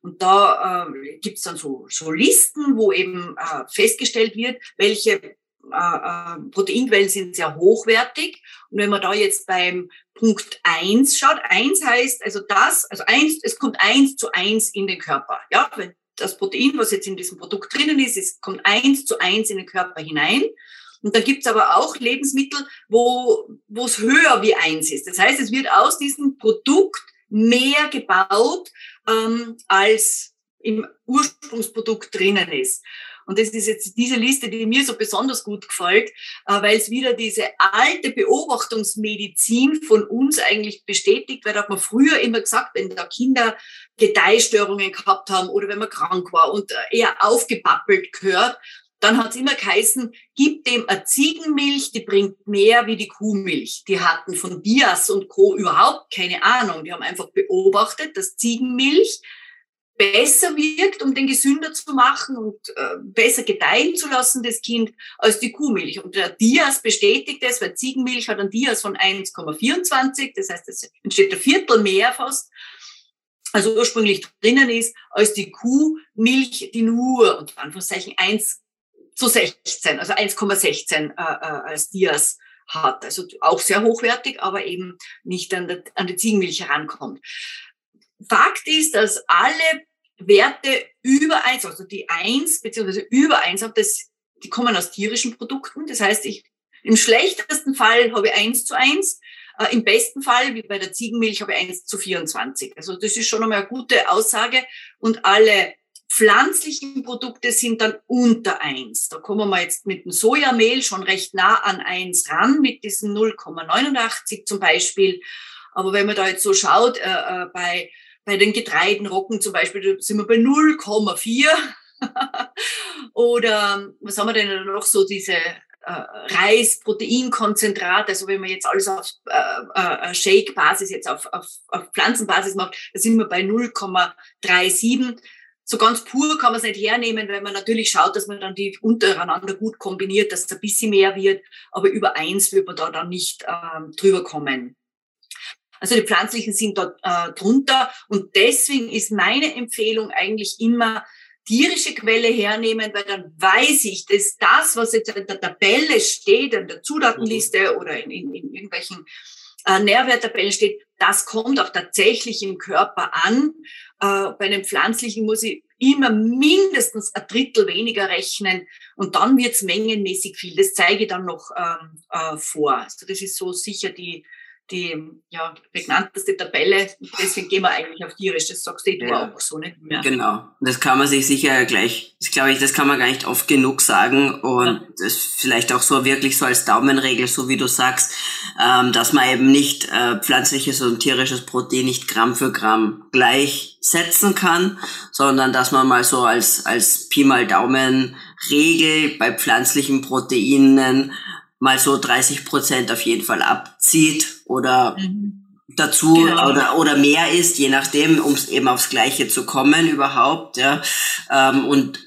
Und da äh, gibt es dann so, so Listen, wo eben äh, festgestellt wird, welche äh, äh, Proteinquellen sind sehr hochwertig. Und wenn man da jetzt beim Punkt eins schaut, eins heißt also das, also eins, es kommt eins zu eins in den Körper. Ja, wenn das Protein, was jetzt in diesem Produkt drinnen ist, es kommt eins zu eins in den Körper hinein. Und dann gibt's aber auch Lebensmittel, wo wo es höher wie eins ist. Das heißt, es wird aus diesem Produkt mehr gebaut, ähm, als im Ursprungsprodukt drinnen ist. Und das ist jetzt diese Liste, die mir so besonders gut gefällt, äh, weil es wieder diese alte Beobachtungsmedizin von uns eigentlich bestätigt, weil da hat man früher immer gesagt, wenn da Kinder Gedeihstörungen gehabt haben oder wenn man krank war und eher aufgepappelt gehört, dann hat es immer geheißen, gib dem eine Ziegenmilch, die bringt mehr wie die Kuhmilch. Die hatten von Dias und Co. überhaupt keine Ahnung. Die haben einfach beobachtet, dass Ziegenmilch besser wirkt, um den gesünder zu machen und äh, besser gedeihen zu lassen, das Kind, als die Kuhmilch. Und der Dias bestätigt das, weil Ziegenmilch hat ein Dias von 1,24, das heißt, es entsteht ein Viertel mehr fast, also ursprünglich drinnen ist, als die Kuhmilch, die nur, unter Anführungszeichen, 1 zu 16, also 1,16 äh, äh, als Dias hat. Also auch sehr hochwertig, aber eben nicht an, der, an die Ziegenmilch herankommt. Fakt ist, dass alle Werte über eins, also die eins beziehungsweise über eins, das, die kommen aus tierischen Produkten. Das heißt, ich im schlechtesten Fall habe ich eins zu eins, äh, im besten Fall, wie bei der Ziegenmilch, habe ich eins zu 24. Also das ist schon einmal eine gute Aussage. Und alle pflanzlichen Produkte sind dann unter eins. Da kommen wir jetzt mit dem Sojamehl schon recht nah an eins ran, mit diesen 0,89 zum Beispiel. Aber wenn man da jetzt so schaut, äh, äh, bei bei den Getreidenrocken zum Beispiel sind wir bei 0,4. Oder was haben wir denn noch so diese äh, Reis-Proteinkonzentrat, also wenn man jetzt alles auf äh, äh, Shake-Basis, jetzt auf, auf, auf Pflanzenbasis macht, da sind wir bei 0,37. So ganz pur kann man es nicht hernehmen, weil man natürlich schaut, dass man dann die untereinander gut kombiniert, dass es ein bisschen mehr wird, aber über eins wird man da dann nicht ähm, drüber kommen. Also die pflanzlichen sind dort äh, drunter und deswegen ist meine Empfehlung eigentlich immer tierische Quelle hernehmen, weil dann weiß ich, dass das, was jetzt in der Tabelle steht, in der Zutatenliste mhm. oder in, in, in irgendwelchen äh, Nährwerttabellen steht, das kommt auch tatsächlich im Körper an. Äh, bei den pflanzlichen muss ich immer mindestens ein Drittel weniger rechnen und dann wird's mengenmäßig viel. Das zeige ich dann noch ähm, äh, vor. Also das ist so sicher die, die ja, prägnanteste Tabelle. Deswegen gehen wir eigentlich auf tierisch. Das sagst du ja. auch so nicht mehr. Genau. Das kann man sich sicher gleich, das glaube ich, das kann man gar nicht oft genug sagen. Und ja. das vielleicht auch so wirklich so als Daumenregel, so wie du sagst, ähm, dass man eben nicht äh, pflanzliches und tierisches Protein nicht Gramm für Gramm gleich setzen kann, sondern dass man mal so als, als Pi mal Daumen Regel bei pflanzlichen Proteinen mal so 30 Prozent auf jeden Fall abzieht oder mhm. dazu genau. oder, oder mehr ist, je nachdem, um eben aufs Gleiche zu kommen überhaupt, ja. Ähm, und,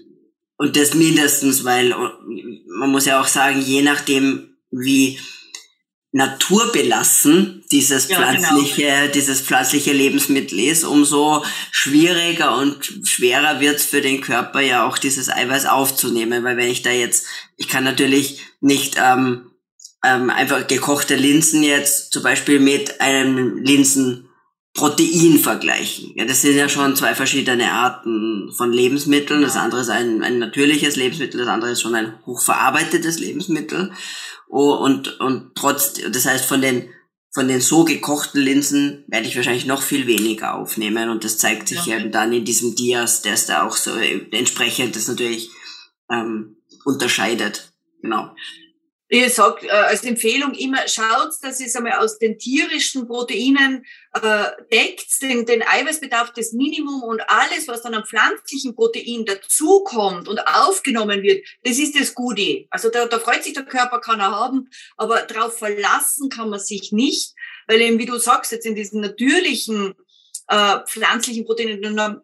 und das mindestens, weil man muss ja auch sagen, je nachdem, wie naturbelassen dieses ja, genau. pflanzliche, dieses pflanzliche Lebensmittel ist, umso schwieriger und schwerer wird es für den Körper ja auch dieses Eiweiß aufzunehmen, weil wenn ich da jetzt, ich kann natürlich nicht ähm, ähm, einfach gekochte Linsen jetzt zum Beispiel mit einem Linsenprotein vergleichen. Ja, das sind ja schon zwei verschiedene Arten von Lebensmitteln. Das andere ist ein, ein natürliches Lebensmittel, das andere ist schon ein hochverarbeitetes Lebensmittel. Oh, und, und trotz, das heißt, von den, von den so gekochten Linsen werde ich wahrscheinlich noch viel weniger aufnehmen. Und das zeigt sich ja. eben dann in diesem Dias, der ist da auch so entsprechend das natürlich ähm, unterscheidet. Genau. Ihr sagt äh, als Empfehlung immer, schaut, dass ihr es einmal aus den tierischen Proteinen äh, deckt, den, den Eiweißbedarf, das Minimum und alles, was dann am pflanzlichen Protein dazukommt und aufgenommen wird, das ist das Gute. Also da, da freut sich der Körper, kann er haben, aber darauf verlassen kann man sich nicht, weil eben, wie du sagst, jetzt in diesen natürlichen äh, pflanzlichen Proteine,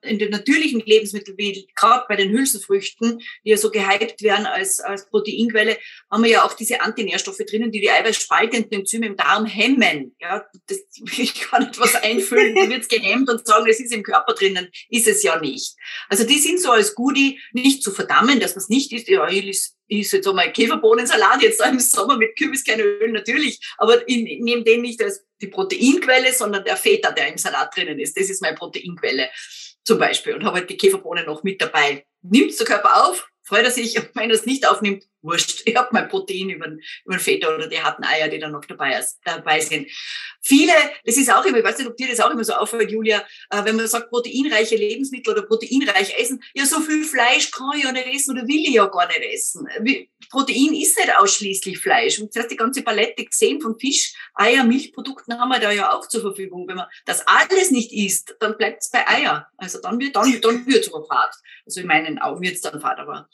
in den, natürlichen Lebensmitteln, wie gerade bei den Hülsenfrüchten, die ja so gehypt werden als, als Proteinquelle, haben wir ja auch diese Antinährstoffe drinnen, die die eiweißspaltenden Enzyme im Darm hemmen. Ja, das, ich kann etwas einfüllen, dann wird's gehemmt und sagen, es ist im Körper drinnen, ist es ja nicht. Also die sind so als Goodie nicht zu verdammen, dass man nicht isst. Ja, ist jetzt einmal Käferbohnensalat, jetzt im Sommer mit Kürbiskernöl natürlich, aber ich nehme den nicht als die Proteinquelle, sondern der Feta, der im Salat drinnen ist. Das ist meine Proteinquelle zum Beispiel und habe halt die Käferbohnen noch mit dabei. Nimmt der Körper auf, freut er sich, wenn er es nicht aufnimmt, wurscht. Ich habe mein Protein über, über den Feta oder die harten Eier, die dann noch dabei, dabei sind. Viele, das ist auch immer, ich weiß nicht, ob dir das auch immer so auffällt, Julia, äh, wenn man sagt proteinreiche Lebensmittel oder proteinreich essen, ja, so viel Fleisch kann ich ja nicht essen oder will ich ja gar nicht essen. Protein ist nicht ausschließlich Fleisch. Und zuerst die ganze Palette gesehen von Fisch, Eier, Milchprodukten haben wir da ja auch zur Verfügung. Wenn man das alles nicht isst, dann bleibt es bei Eier. Also dann wird dann, dann wird's aber Fahrt. Also in meinen Augen wird's dann Fahrt, aber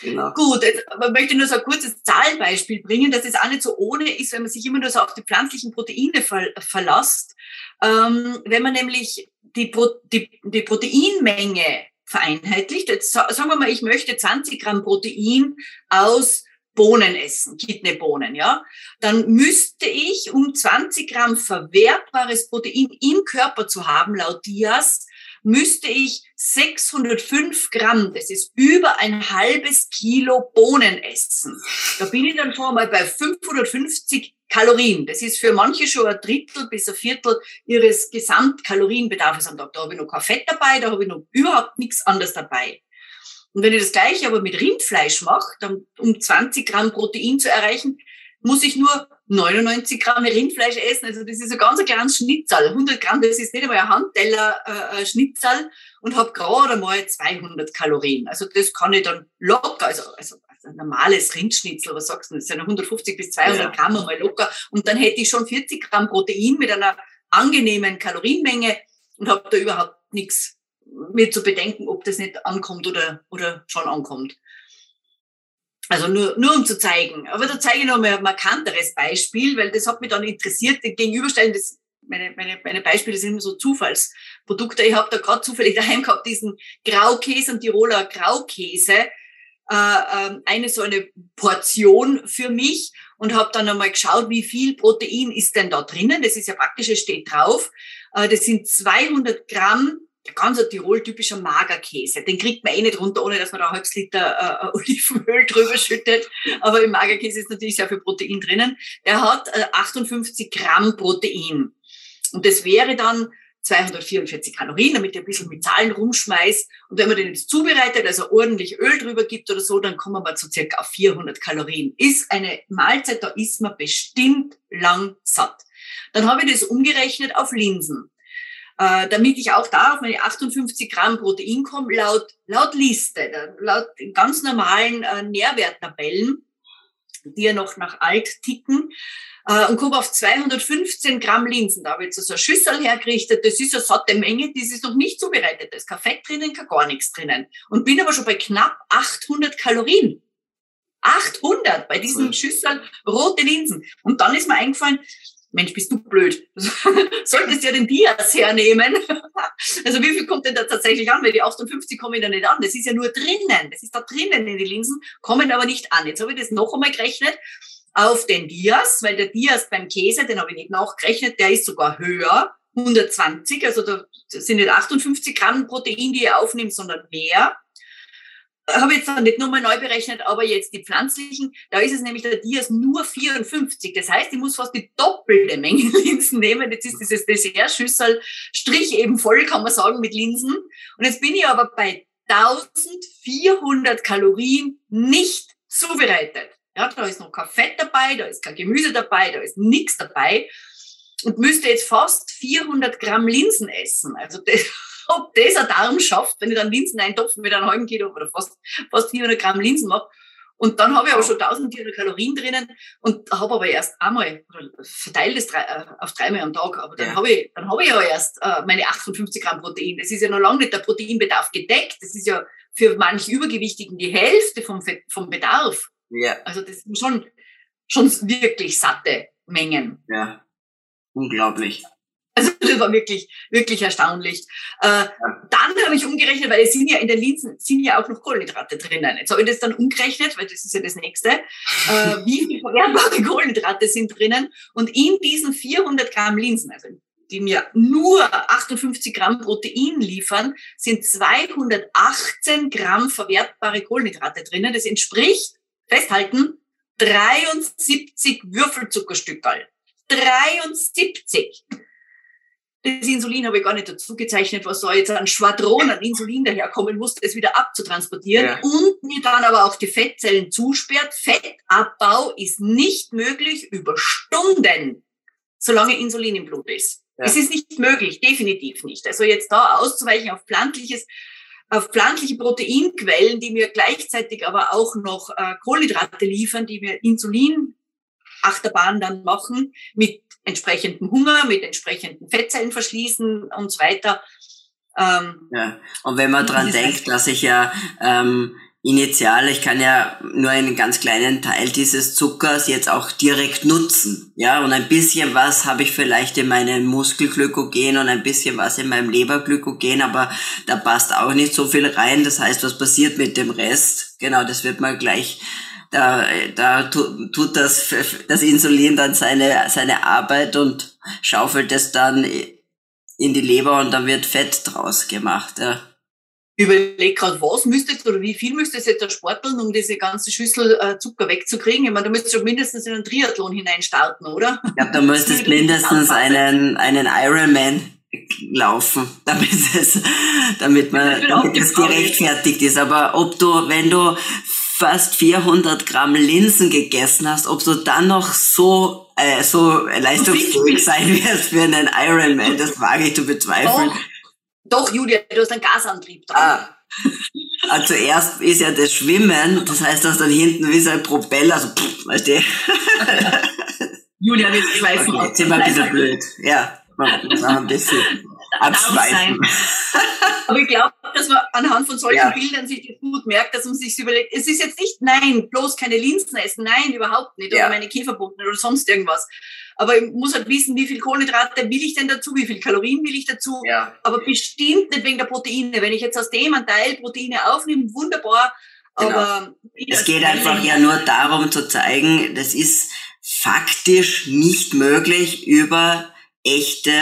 Genau. Gut, jetzt möchte ich nur so ein kurzes Zahlenbeispiel bringen, dass es auch nicht so ohne ist, wenn man sich immer nur so auf die pflanzlichen Proteine ver verlasst. Ähm, wenn man nämlich die, Pro die, die Proteinmenge vereinheitlicht, jetzt sagen wir mal, ich möchte 20 Gramm Protein aus Bohnen essen, Kidneybohnen, ja, dann müsste ich, um 20 Gramm verwertbares Protein im Körper zu haben, laut Dias, müsste ich 605 Gramm, das ist über ein halbes Kilo Bohnen essen. Da bin ich dann schon mal bei 550 Kalorien. Das ist für manche schon ein Drittel bis ein Viertel ihres Gesamtkalorienbedarfs am Tag. Da habe ich noch kein Fett dabei, da habe ich noch überhaupt nichts anderes dabei. Und wenn ich das gleiche aber mit Rindfleisch mache, dann um 20 Gramm Protein zu erreichen, muss ich nur 99 Gramm Rindfleisch essen. Also das ist ein ganz kleines Schnitzel. 100 Gramm, das ist nicht einmal ein Handteller äh, Schnitzel und habe gerade mal 200 Kalorien. Also das kann ich dann locker, also, also, ein normales Rindschnitzel, was sagst du, das sind 150 bis 200 ja. Gramm mal locker. Und dann hätte ich schon 40 Gramm Protein mit einer angenehmen Kalorienmenge und habe da überhaupt nichts mir zu bedenken, ob das nicht ankommt oder, oder schon ankommt. Also nur, nur um zu zeigen. Aber da zeige ich noch mal ein markanteres Beispiel, weil das hat mich dann interessiert. Gegenüberstellen, das, meine, meine, meine Beispiele sind immer so Zufallsprodukte. Ich habe da gerade zufällig daheim gehabt, diesen Graukäse und Tiroler Graukäse. Äh, äh, eine so eine Portion für mich und habe dann einmal geschaut, wie viel Protein ist denn da drinnen. Das ist ja praktisch, es steht drauf. Äh, das sind 200 Gramm ganz ein Tirol-typischer Magerkäse. Den kriegt man eh nicht runter, ohne dass man da ein halbes Liter äh, Olivenöl drüber schüttet. Aber im Magerkäse ist natürlich sehr viel Protein drinnen. Der hat äh, 58 Gramm Protein. Und das wäre dann 244 Kalorien, damit ich ein bisschen mit Zahlen rumschmeiß. Und wenn man den jetzt zubereitet, also ordentlich Öl drüber gibt oder so, dann kommen wir zu circa auf 400 Kalorien. Ist eine Mahlzeit, da ist man bestimmt lang satt. Dann habe ich das umgerechnet auf Linsen äh, damit ich auch da auf meine 58 Gramm Protein komme, laut, laut Liste, laut ganz normalen äh, Nährwerttabellen, die ja noch nach alt ticken, äh, und komme auf 215 Gramm Linsen. Da habe ich jetzt so eine Schüssel hergerichtet. Das ist eine satte Menge, die ist noch nicht zubereitet. Da ist kein Fett drinnen, kein gar nichts drinnen. Und bin aber schon bei knapp 800 Kalorien. 800 bei diesen Schüsseln rote Linsen. Und dann ist mir eingefallen, Mensch, bist du blöd. Solltest ja den Dias hernehmen. also wie viel kommt denn da tatsächlich an? Weil die 58 kommen da nicht an. Das ist ja nur drinnen. Das ist da drinnen in die Linsen, kommen aber nicht an. Jetzt habe ich das noch einmal gerechnet auf den Dias, weil der Dias beim Käse, den habe ich nicht nachgerechnet, der ist sogar höher. 120, also da sind nicht 58 Gramm Protein, die ihr aufnimmt, sondern mehr habe jetzt nicht nochmal neu berechnet, aber jetzt die pflanzlichen, da ist es nämlich der Dias nur 54. Das heißt, ich muss fast die doppelte Menge Linsen nehmen. Jetzt ist dieses Dessertschüssel Strich eben voll, kann man sagen, mit Linsen. Und jetzt bin ich aber bei 1400 Kalorien nicht zubereitet. Ja, da ist noch kein Fett dabei, da ist kein Gemüse dabei, da ist nichts dabei. Und müsste jetzt fast 400 Gramm Linsen essen. Also das, ob das ein Darm schafft, wenn ich dann Linsen eintopfen mit einem halben Kilo oder fast, fast 400 Gramm Linsen mache. Und dann habe ich aber schon 1400 Kalorien drinnen und habe aber erst einmal, verteile das drei, äh, auf dreimal am Tag, aber dann ja. habe ich, dann habe ich ja erst äh, meine 58 Gramm Protein. Das ist ja noch lange nicht der Proteinbedarf gedeckt. Das ist ja für manche Übergewichtigen die Hälfte vom, vom Bedarf. Ja. Also das sind schon, schon wirklich satte Mengen. Ja. Unglaublich. Also das war wirklich, wirklich erstaunlich. Äh, dann habe ich umgerechnet, weil es sind ja in den Linsen sind ja auch noch Kohlenhydrate drinnen. Jetzt habe ich das dann umgerechnet, weil das ist ja das nächste. Äh, wie viel verwertbare Kohlenhydrate sind drinnen? Und in diesen 400 Gramm Linsen, also die mir nur 58 Gramm Protein liefern, sind 218 Gramm verwertbare Kohlenhydrate drinnen. Das entspricht, festhalten, 73 Würfelzuckerstückerl. 73. Das Insulin habe ich gar nicht dazu gezeichnet, was da jetzt an Schwadron an Insulin daherkommen muss, es wieder abzutransportieren ja. und mir dann aber auch die Fettzellen zusperrt. Fettabbau ist nicht möglich über Stunden, solange Insulin im Blut ist. Ja. Es ist nicht möglich, definitiv nicht. Also jetzt da auszuweichen auf pflanzliches, auf pflanzliche Proteinquellen, die mir gleichzeitig aber auch noch äh, Kohlenhydrate liefern, die mir Insulin Achterbahn dann machen, mit entsprechendem Hunger, mit entsprechenden Fettzellen verschließen und so weiter. Ähm, ja, und wenn man dran denkt, dass ich ja ähm, initial, ich kann ja nur einen ganz kleinen Teil dieses Zuckers jetzt auch direkt nutzen. Ja, und ein bisschen was habe ich vielleicht in meinem Muskelglykogen und ein bisschen was in meinem Leberglykogen, aber da passt auch nicht so viel rein. Das heißt, was passiert mit dem Rest? Genau, das wird mal gleich da, da tut das, das Insulin dann seine, seine Arbeit und schaufelt es dann in die Leber und dann wird Fett draus gemacht. Ja überleg gerade, was müsstest oder wie viel müsstest jetzt da sporteln, um diese ganze Schüssel äh, Zucker wegzukriegen? Ich meine, du müsstest schon mindestens in einen Triathlon hineinstarten, oder? Glaube, du müsstest mindestens einen, einen Ironman laufen, damit es, damit man, damit es gerechtfertigt ist. Aber ob du, wenn du fast 400 Gramm Linsen gegessen hast, ob du dann noch so äh, so leistungsfähig sein wirst für einen Ironman, das wage ich zu bezweifeln. Doch. Doch, Julia, du hast einen Gasantrieb dran. Ah. Also zuerst ist ja das Schwimmen, das heißt, du hast dann hinten wie so ein Propeller, so, pff, weißt du? Julia, wir schweifen okay, Jetzt sind wir ein bisschen blöd. Ja, machen ein bisschen abschweifen. Aber ich glaube, dass man anhand von solchen ja. Bildern sich das gut merkt, dass man sich überlegt, es ist jetzt nicht, nein, bloß keine Linsen essen, nein, überhaupt nicht, ja. oder meine Kieferboten oder sonst irgendwas. Aber ich muss halt wissen, wie viel Kohlenhydrate will ich denn dazu, wie viel Kalorien will ich dazu. Ja. Aber bestimmt nicht wegen der Proteine. Wenn ich jetzt aus dem einen Teil Proteine aufnehme, wunderbar. Genau. Aber es geht einfach ja nur darum zu zeigen, das ist faktisch nicht möglich über echte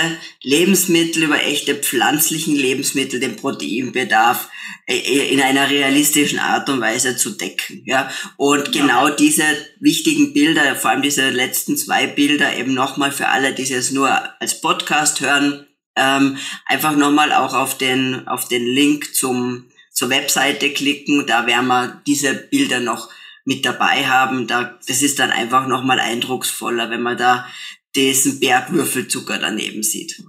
Lebensmittel, über echte pflanzlichen Lebensmittel den Proteinbedarf äh, äh, in einer realistischen Art und Weise zu decken. Ja, und genau diese wichtigen Bilder, vor allem diese letzten zwei Bilder, eben nochmal für alle, die es nur als Podcast hören, ähm, einfach nochmal auch auf den auf den Link zum zur Webseite klicken. Da werden wir diese Bilder noch mit dabei haben. Da, das ist dann einfach nochmal eindrucksvoller, wenn man da diesen Bergwürfelzucker daneben sieht.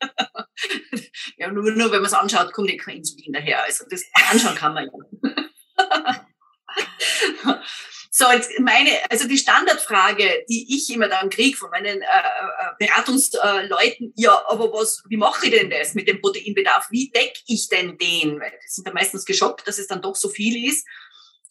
ja, nur, nur wenn man es anschaut, kommt ja kein Insulin daher. Also das anschauen kann man ja. so, jetzt meine, also die Standardfrage, die ich immer dann kriege von meinen äh, äh, Beratungsleuten, ja, aber was, wie mache ich denn das mit dem Proteinbedarf? Wie decke ich denn den? Weil die sind da meistens geschockt, dass es dann doch so viel ist.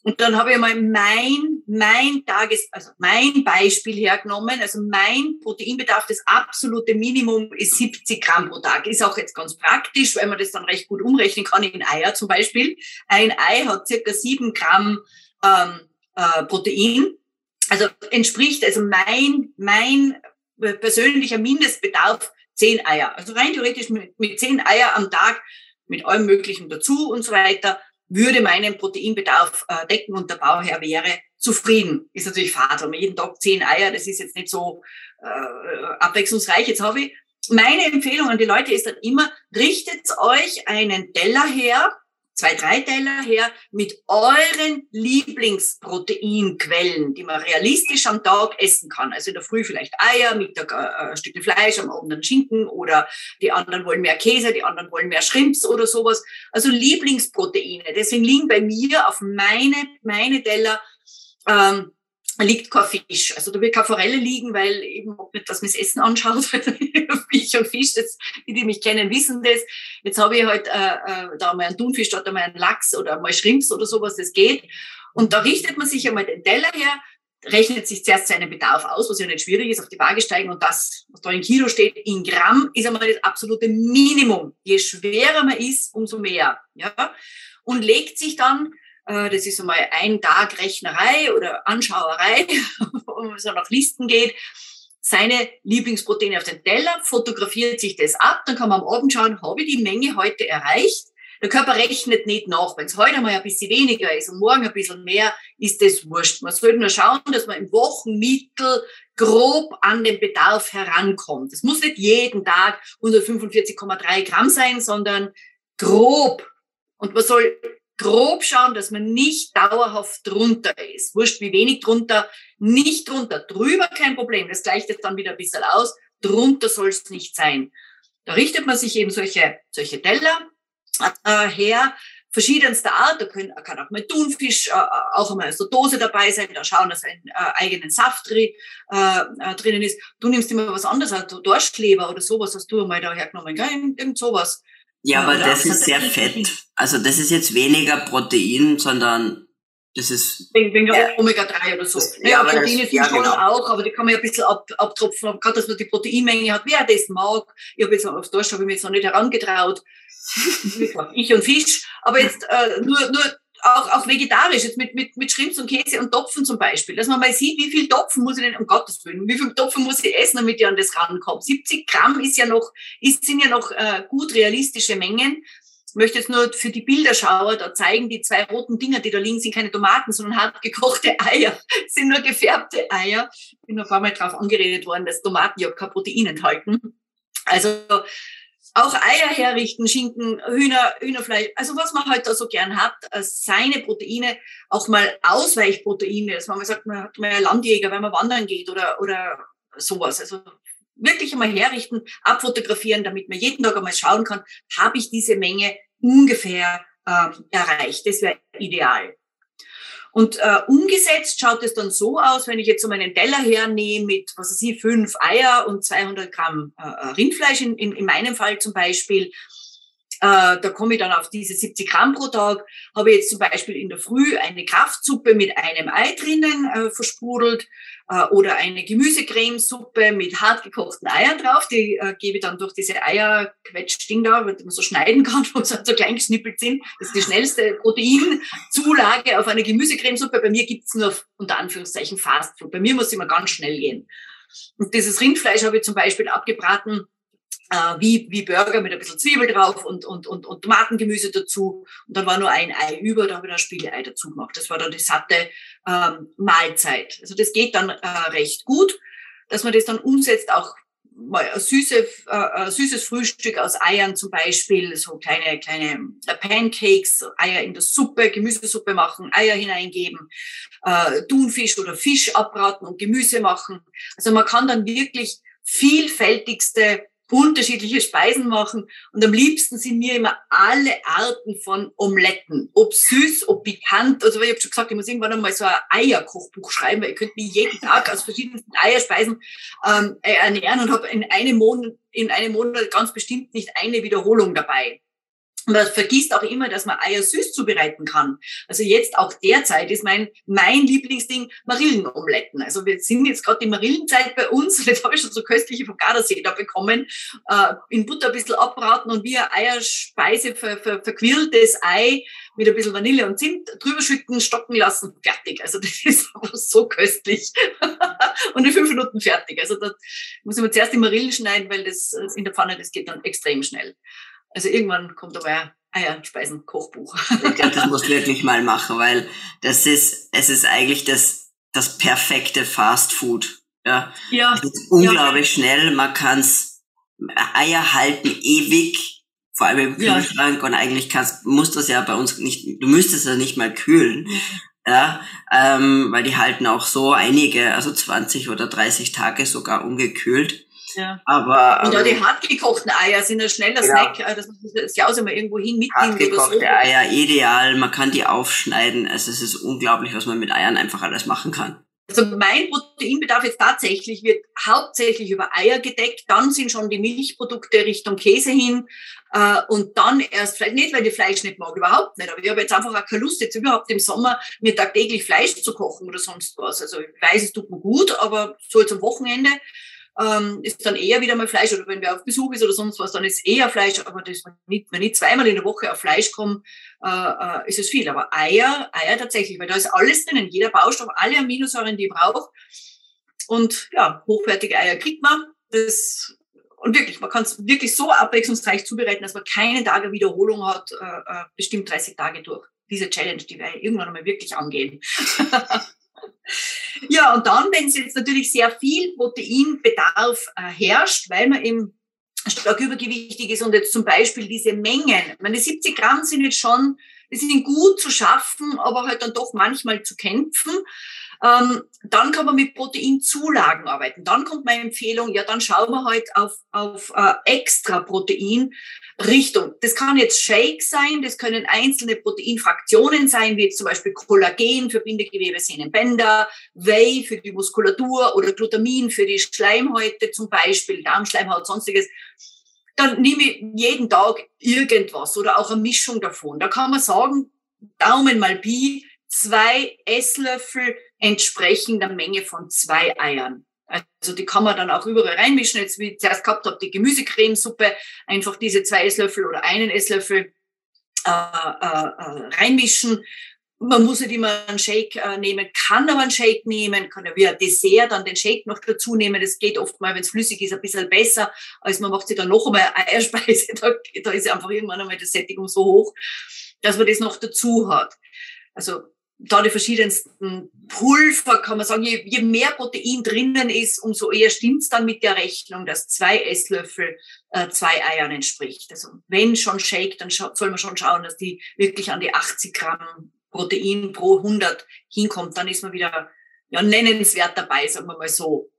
Und dann habe ich mal mein, mein Tages, also mein Beispiel hergenommen. Also mein Proteinbedarf, das absolute Minimum ist 70 Gramm pro Tag. Ist auch jetzt ganz praktisch, weil man das dann recht gut umrechnen kann in Eier zum Beispiel. Ein Ei hat circa sieben Gramm ähm, äh, Protein. Also entspricht also mein, mein persönlicher Mindestbedarf zehn Eier. Also rein theoretisch mit, mit zehn Eier am Tag mit allem Möglichen dazu und so weiter würde meinen Proteinbedarf äh, decken und der Bauherr wäre zufrieden. Ist natürlich fad, wenn man jeden Tag zehn Eier, das ist jetzt nicht so äh, abwechslungsreich. Jetzt habe ich meine Empfehlung an die Leute ist dann immer, richtet euch einen Teller her, zwei, drei Teller her mit euren Lieblingsproteinquellen, die man realistisch am Tag essen kann. Also in der Früh vielleicht Eier, Mittag äh, ein Stück Fleisch, am Abend einen Schinken oder die anderen wollen mehr Käse, die anderen wollen mehr Shrimps oder sowas. Also Lieblingsproteine. Deswegen liegen bei mir auf meine, meine Teller ähm, liegt kein Fisch. Also da wird keine Forelle liegen, weil eben ob nicht, dass man das Essen anschaut, Fisch und Fisch, das, die, die mich kennen, wissen das. Jetzt habe ich halt äh, äh, da mal einen Thunfisch, da mal einen Lachs oder mal Shrimps oder sowas, das geht. Und da richtet man sich einmal den Teller her, rechnet sich zuerst seinen Bedarf aus, was ja nicht schwierig ist, auf die Waage steigen und das, was da in Kilo steht, in Gramm, ist einmal das absolute Minimum. Je schwerer man ist, umso mehr. Ja? Und legt sich dann, das ist einmal ein Tag Rechnerei oder Anschauerei, wo es nach Listen geht, seine Lieblingsproteine auf den Teller, fotografiert sich das ab, dann kann man am Abend schauen, habe ich die Menge heute erreicht? Der Körper rechnet nicht nach. Wenn es heute mal ein bisschen weniger ist und morgen ein bisschen mehr, ist das wurscht. Man sollte nur schauen, dass man im Wochenmittel grob an den Bedarf herankommt. Es muss nicht jeden Tag 145,3 Gramm sein, sondern grob. Und man soll grob schauen, dass man nicht dauerhaft drunter ist. Wurscht, wie wenig drunter, nicht drunter. Drüber kein Problem. Das gleicht jetzt dann wieder ein bisschen aus. Drunter soll es nicht sein. Da richtet man sich eben solche, solche Teller äh, her, verschiedenster Art. Da können, kann auch mal Thunfisch äh, auch einmal so Dose dabei sein, da schauen, dass ein äh, eigenen Saft drin, äh, äh, drinnen ist. Du nimmst immer was anderes, also Dorschkleber oder sowas hast du einmal da hergenommen, gell? irgend sowas. Ja, aber das ist sehr fett. Also das ist jetzt weniger Protein, sondern das ist. Wegen, wegen ja. Omega-3 oder so. Das, naja, ja, Proteine sind ja, schon genau. auch, aber die kann man ja ein bisschen ab, abtropfen. Gerade, dass man die Proteinmenge hat, wer das mag. Ich habe jetzt auf Dorsch habe ich mir jetzt noch nicht herangetraut. ich und Fisch, aber jetzt äh, nur, nur auch, auch vegetarisch, jetzt mit, mit, mit Schrimps und Käse und Topfen zum Beispiel, dass man mal sieht, wie viel Topfen muss ich denn, um Gottes Willen, wie viel Topfen muss ich essen, damit ich an das rankomme. 70 Gramm ist ja noch, ist, sind ja noch äh, gut realistische Mengen. Ich möchte jetzt nur für die Bilderschauer da zeigen, die zwei roten Dinger, die da liegen, sind keine Tomaten, sondern hart gekochte Eier, sind nur gefärbte Eier. Ich bin ein paar Mal drauf angeredet worden, dass Tomaten ja kein Protein enthalten. Also auch Eier herrichten, Schinken, Hühner, Hühnerfleisch, also was man halt da so gern hat, äh, seine Proteine, auch mal Ausweichproteine, dass man mal sagt, man hat einen Landjäger, wenn man wandern geht oder, oder sowas. Also wirklich einmal herrichten, abfotografieren, damit man jeden Tag einmal schauen kann, habe ich diese Menge ungefähr äh, erreicht. Das wäre ideal. Und äh, umgesetzt schaut es dann so aus, wenn ich jetzt so meinen Teller hernehme mit, was weiß ich, fünf Eier und 200 Gramm äh, äh, Rindfleisch, in, in, in meinem Fall zum Beispiel, äh, da komme ich dann auf diese 70 Gramm pro Tag. Habe jetzt zum Beispiel in der Früh eine Kraftsuppe mit einem Ei drinnen äh, versprudelt äh, oder eine Gemüsecremesuppe mit hart gekochten Eiern drauf. Die äh, gebe ich dann durch diese Eierquetschding da, wo man so schneiden kann, wo sie so klein geschnippelt sind. Das ist die schnellste Proteinzulage auf eine Gemüsecremesuppe. Bei mir gibt's nur unter Anführungszeichen Fast Food. Bei mir muss immer ganz schnell gehen. Und dieses Rindfleisch habe ich zum Beispiel abgebraten äh, wie, wie Burger mit ein bisschen Zwiebel drauf und, und, und, und Tomatengemüse dazu. Und dann war nur ein Ei über, da habe ich dann Spiegelei dazu gemacht. Das war dann die satte ähm, Mahlzeit. Also das geht dann äh, recht gut, dass man das dann umsetzt, auch mal ein, süße, äh, ein süßes Frühstück aus Eiern zum Beispiel, so kleine, kleine äh, Pancakes, Eier in der Suppe, Gemüsesuppe machen, Eier hineingeben, äh, Thunfisch oder Fisch abbraten und Gemüse machen. Also man kann dann wirklich vielfältigste unterschiedliche Speisen machen. Und am liebsten sind mir immer alle Arten von Omeletten. Ob süß, ob pikant. Also ich habe schon gesagt, ich muss irgendwann einmal so ein Eierkochbuch schreiben, weil ich könnte mich jeden Tag aus verschiedensten Eierspeisen ähm, ernähren und habe in einem Monat, in einem Monat ganz bestimmt nicht eine Wiederholung dabei. Man vergisst auch immer, dass man Eier süß zubereiten kann. Also jetzt auch derzeit ist mein, mein Lieblingsding Marillenomeletten. Also wir sind jetzt gerade die Marillenzeit bei uns. Jetzt habe ich schon so köstliche vom Gardasee da bekommen. Äh, in Butter ein bisschen abbraten und wie eine Eierspeise ver, ver, verquirltes Ei mit ein bisschen Vanille und Zimt drüber schütten, stocken lassen, fertig. Also das ist so köstlich. und in fünf Minuten fertig. Also da muss ich mir zuerst die Marillen schneiden, weil das in der Pfanne, das geht dann extrem schnell. Also irgendwann kommt aber Eierspeisen-Kochbuch. ich glaube, das muss wirklich mal machen, weil das ist, es ist eigentlich das, das perfekte Fast Food. Ja. ja. Es ist unglaublich ja. schnell. Man kann's Eier halten ewig, vor allem im Kühlschrank ja. und eigentlich kannst, muss das ja bei uns nicht, du müsstest ja nicht mal kühlen. Ja, ähm, weil die halten auch so einige, also 20 oder 30 Tage sogar ungekühlt. Ja. Aber, und ja, die ähm, hartgekochten Eier sind ein schneller genau. Snack, äh, dass man das ja auch immer irgendwo hin mitnehmen Hartgekochte so. Eier, ideal, man kann die aufschneiden. Also es ist unglaublich, was man mit Eiern einfach alles machen kann. Also mein Proteinbedarf jetzt tatsächlich wird hauptsächlich über Eier gedeckt, dann sind schon die Milchprodukte Richtung Käse hin äh, und dann erst vielleicht nicht, weil ich Fleisch nicht mag, überhaupt nicht. Aber ich habe jetzt einfach auch keine Lust, jetzt überhaupt im Sommer mir tagtäglich Fleisch zu kochen oder sonst was. Also ich weiß, es tut mir gut, aber so zum Wochenende ähm, ist dann eher wieder mal Fleisch oder wenn wer auf Besuch ist oder sonst was, dann ist eher Fleisch, aber das, nicht, wenn ich zweimal in der Woche auf Fleisch komme, äh, äh, ist es viel. Aber Eier, Eier tatsächlich, weil da ist alles drinnen, jeder Baustoff, alle Aminosäuren, die ich brauche. Und ja, hochwertige Eier kriegt man. Das, und wirklich, man kann es wirklich so abwechslungsreich zubereiten, dass man keine Tage Wiederholung hat, äh, äh bestimmt 30 Tage durch. Diese Challenge, die wir irgendwann einmal wirklich angehen. Ja, und dann, wenn es jetzt natürlich sehr viel Proteinbedarf äh, herrscht, weil man eben stark übergewichtig ist und jetzt zum Beispiel diese Mengen, meine 70 Gramm sind jetzt schon, die sind gut zu schaffen, aber halt dann doch manchmal zu kämpfen. Ähm, dann kann man mit Proteinzulagen arbeiten. Dann kommt meine Empfehlung, ja, dann schauen wir halt auf, auf äh, extra Protein. Richtung. Das kann jetzt Shake sein, das können einzelne Proteinfraktionen sein, wie jetzt zum Beispiel Kollagen für Bindegewebe, Sehnenbänder, Whey für die Muskulatur oder Glutamin für die Schleimhäute zum Beispiel, Darmschleimhaut, sonstiges. Dann nehme ich jeden Tag irgendwas oder auch eine Mischung davon. Da kann man sagen, Daumen mal Pi, zwei Esslöffel entsprechen der Menge von zwei Eiern. Also die kann man dann auch überall reinmischen. Jetzt, wie ich zuerst gehabt habe, die Gemüsecremesuppe, einfach diese zwei Esslöffel oder einen Esslöffel äh, äh, äh, reinmischen. Man muss nicht immer einen Shake äh, nehmen, kann aber einen Shake nehmen, kann ja wie ein Dessert dann den Shake noch dazu nehmen. Das geht oft mal, wenn es flüssig ist, ein bisschen besser, als man macht sich dann noch einmal Eierspeise. Da, da ist einfach irgendwann einmal die Sättigung so hoch, dass man das noch dazu hat. Also da die verschiedensten Pulver, kann man sagen, je, je mehr Protein drinnen ist, umso eher stimmt's dann mit der Rechnung, dass zwei Esslöffel äh, zwei Eiern entspricht. Also wenn schon Shake, dann soll man schon schauen, dass die wirklich an die 80 Gramm Protein pro 100 hinkommt. Dann ist man wieder ja, nennenswert dabei, sagen wir mal so.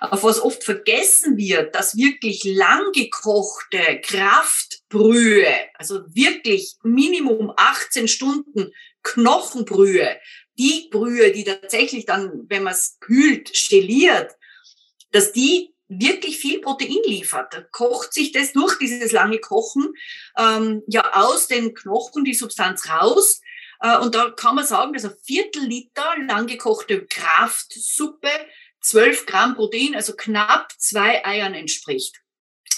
Aber was oft vergessen wird, dass wirklich lang gekochte Kraftbrühe, also wirklich Minimum 18 Stunden Knochenbrühe, die Brühe, die tatsächlich dann, wenn man es kühlt, geliert, dass die wirklich viel Protein liefert. Da kocht sich das durch dieses lange Kochen ähm, ja aus den Knochen die Substanz raus. Äh, und da kann man sagen, dass ein Viertel Liter lang gekochte Kraftsuppe 12 Gramm Protein, also knapp zwei Eiern entspricht.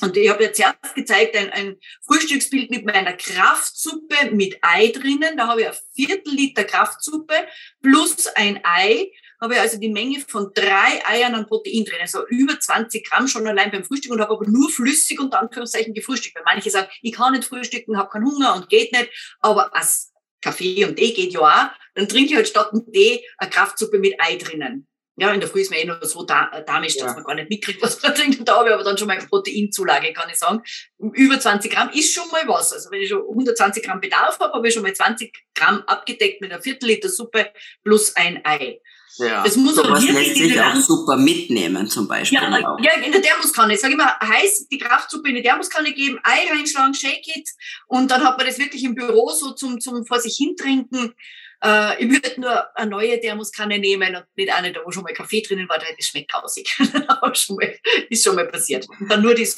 Und ich habe jetzt erst gezeigt, ein, ein Frühstücksbild mit meiner Kraftsuppe mit Ei drinnen. Da habe ich ein Viertel Liter Kraftsuppe plus ein Ei. Habe ich also die Menge von drei Eiern an Protein drin. Also über 20 Gramm schon allein beim Frühstück und habe aber nur flüssig und Anführungszeichen gefrühstückt. Weil manche sagen, ich kann nicht frühstücken, habe keinen Hunger und geht nicht. Aber als Kaffee und Tee geht ja auch. Dann trinke ich halt statt einem Tee eine Kraftsuppe mit Ei drinnen. Ja, in der Früh ist man eh nur so da, äh, damisch, dass ja. man gar nicht mitkriegt, was man trinkt. Und da habe ich aber dann schon mal Proteinzulage, kann ich sagen. Über 20 Gramm ist schon mal was. Also wenn ich schon 120 Gramm Bedarf habe, habe ich schon mal 20 Gramm abgedeckt mit einer Viertel Liter Suppe plus ein Ei. Ja, das muss so was lässt sich auch super mitnehmen zum Beispiel. Ja, ja, in der Thermoskanne. Ich sage immer, heiß die Kraftsuppe in die Thermoskanne geben, Ei reinschlagen, shake it und dann hat man das wirklich im Büro so zum, zum vor sich hintrinken äh, ich würde nur eine neue Thermoskanne nehmen und nicht eine, da wo schon mal Kaffee drinnen war, das schmeckt mal, ist schon mal passiert. Und dann nur die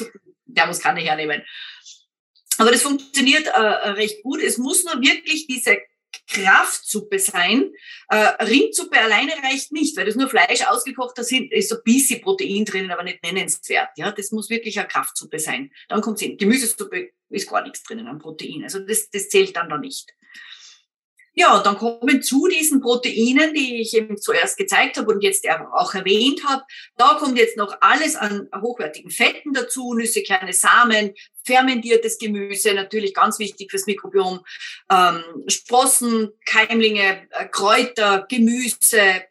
Thermoskanne hernehmen. Aber das funktioniert äh, recht gut. Es muss nur wirklich diese Kraftsuppe sein. Äh, Rindsuppe alleine reicht nicht, weil das nur Fleisch ausgekocht ist, ist so ein bisschen Protein drin, aber nicht nennenswert. Ja, das muss wirklich eine Kraftsuppe sein. Dann kommt es hin. Gemüsesuppe ist gar nichts drinnen an Protein. Also das, das zählt dann da nicht. Ja, dann kommen zu diesen Proteinen, die ich eben zuerst gezeigt habe und jetzt auch erwähnt habe, da kommt jetzt noch alles an hochwertigen Fetten dazu, Nüsse, Kerne, Samen, fermentiertes Gemüse, natürlich ganz wichtig fürs Mikrobiom, ähm, Sprossen, Keimlinge, äh, Kräuter, Gemüse,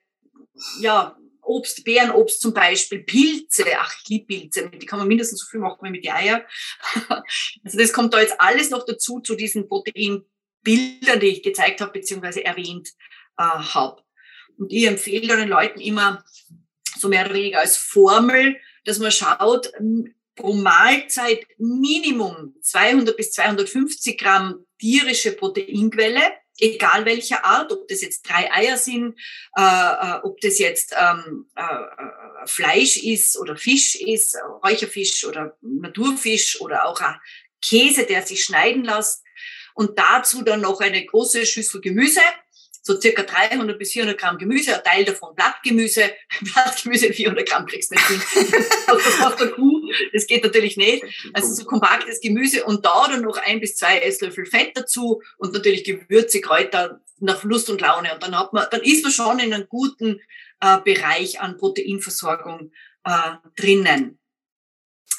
ja, Obst, Beerenobst zum Beispiel, Pilze, ach, ich liebe Pilze, die kann man mindestens so viel machen wie mit den Eier. Also das kommt da jetzt alles noch dazu, zu diesen Protein Bildern, die ich gezeigt habe, beziehungsweise erwähnt äh, habe. Und ich empfehle den Leuten immer so mehr oder weniger als Formel, dass man schaut, pro Mahlzeit Minimum 200 bis 250 Gramm tierische Proteinquelle, egal welcher Art, ob das jetzt drei Eier sind, äh, äh, ob das jetzt ähm, äh, äh Fleisch ist oder Fisch ist, Räucherfisch oder Naturfisch oder auch Käse, der sich schneiden lässt. Und dazu dann noch eine große Schüssel Gemüse so circa 300 bis 400 Gramm Gemüse, ein Teil davon Blattgemüse. Blattgemüse 400 Gramm kriegst du nicht hin. das macht der Kuh. Das geht natürlich nicht. Also so kompaktes Gemüse und da dann noch ein bis zwei Esslöffel Fett dazu und natürlich Gewürze, Kräuter nach Lust und Laune. Und dann hat man, dann ist man schon in einem guten äh, Bereich an Proteinversorgung äh, drinnen.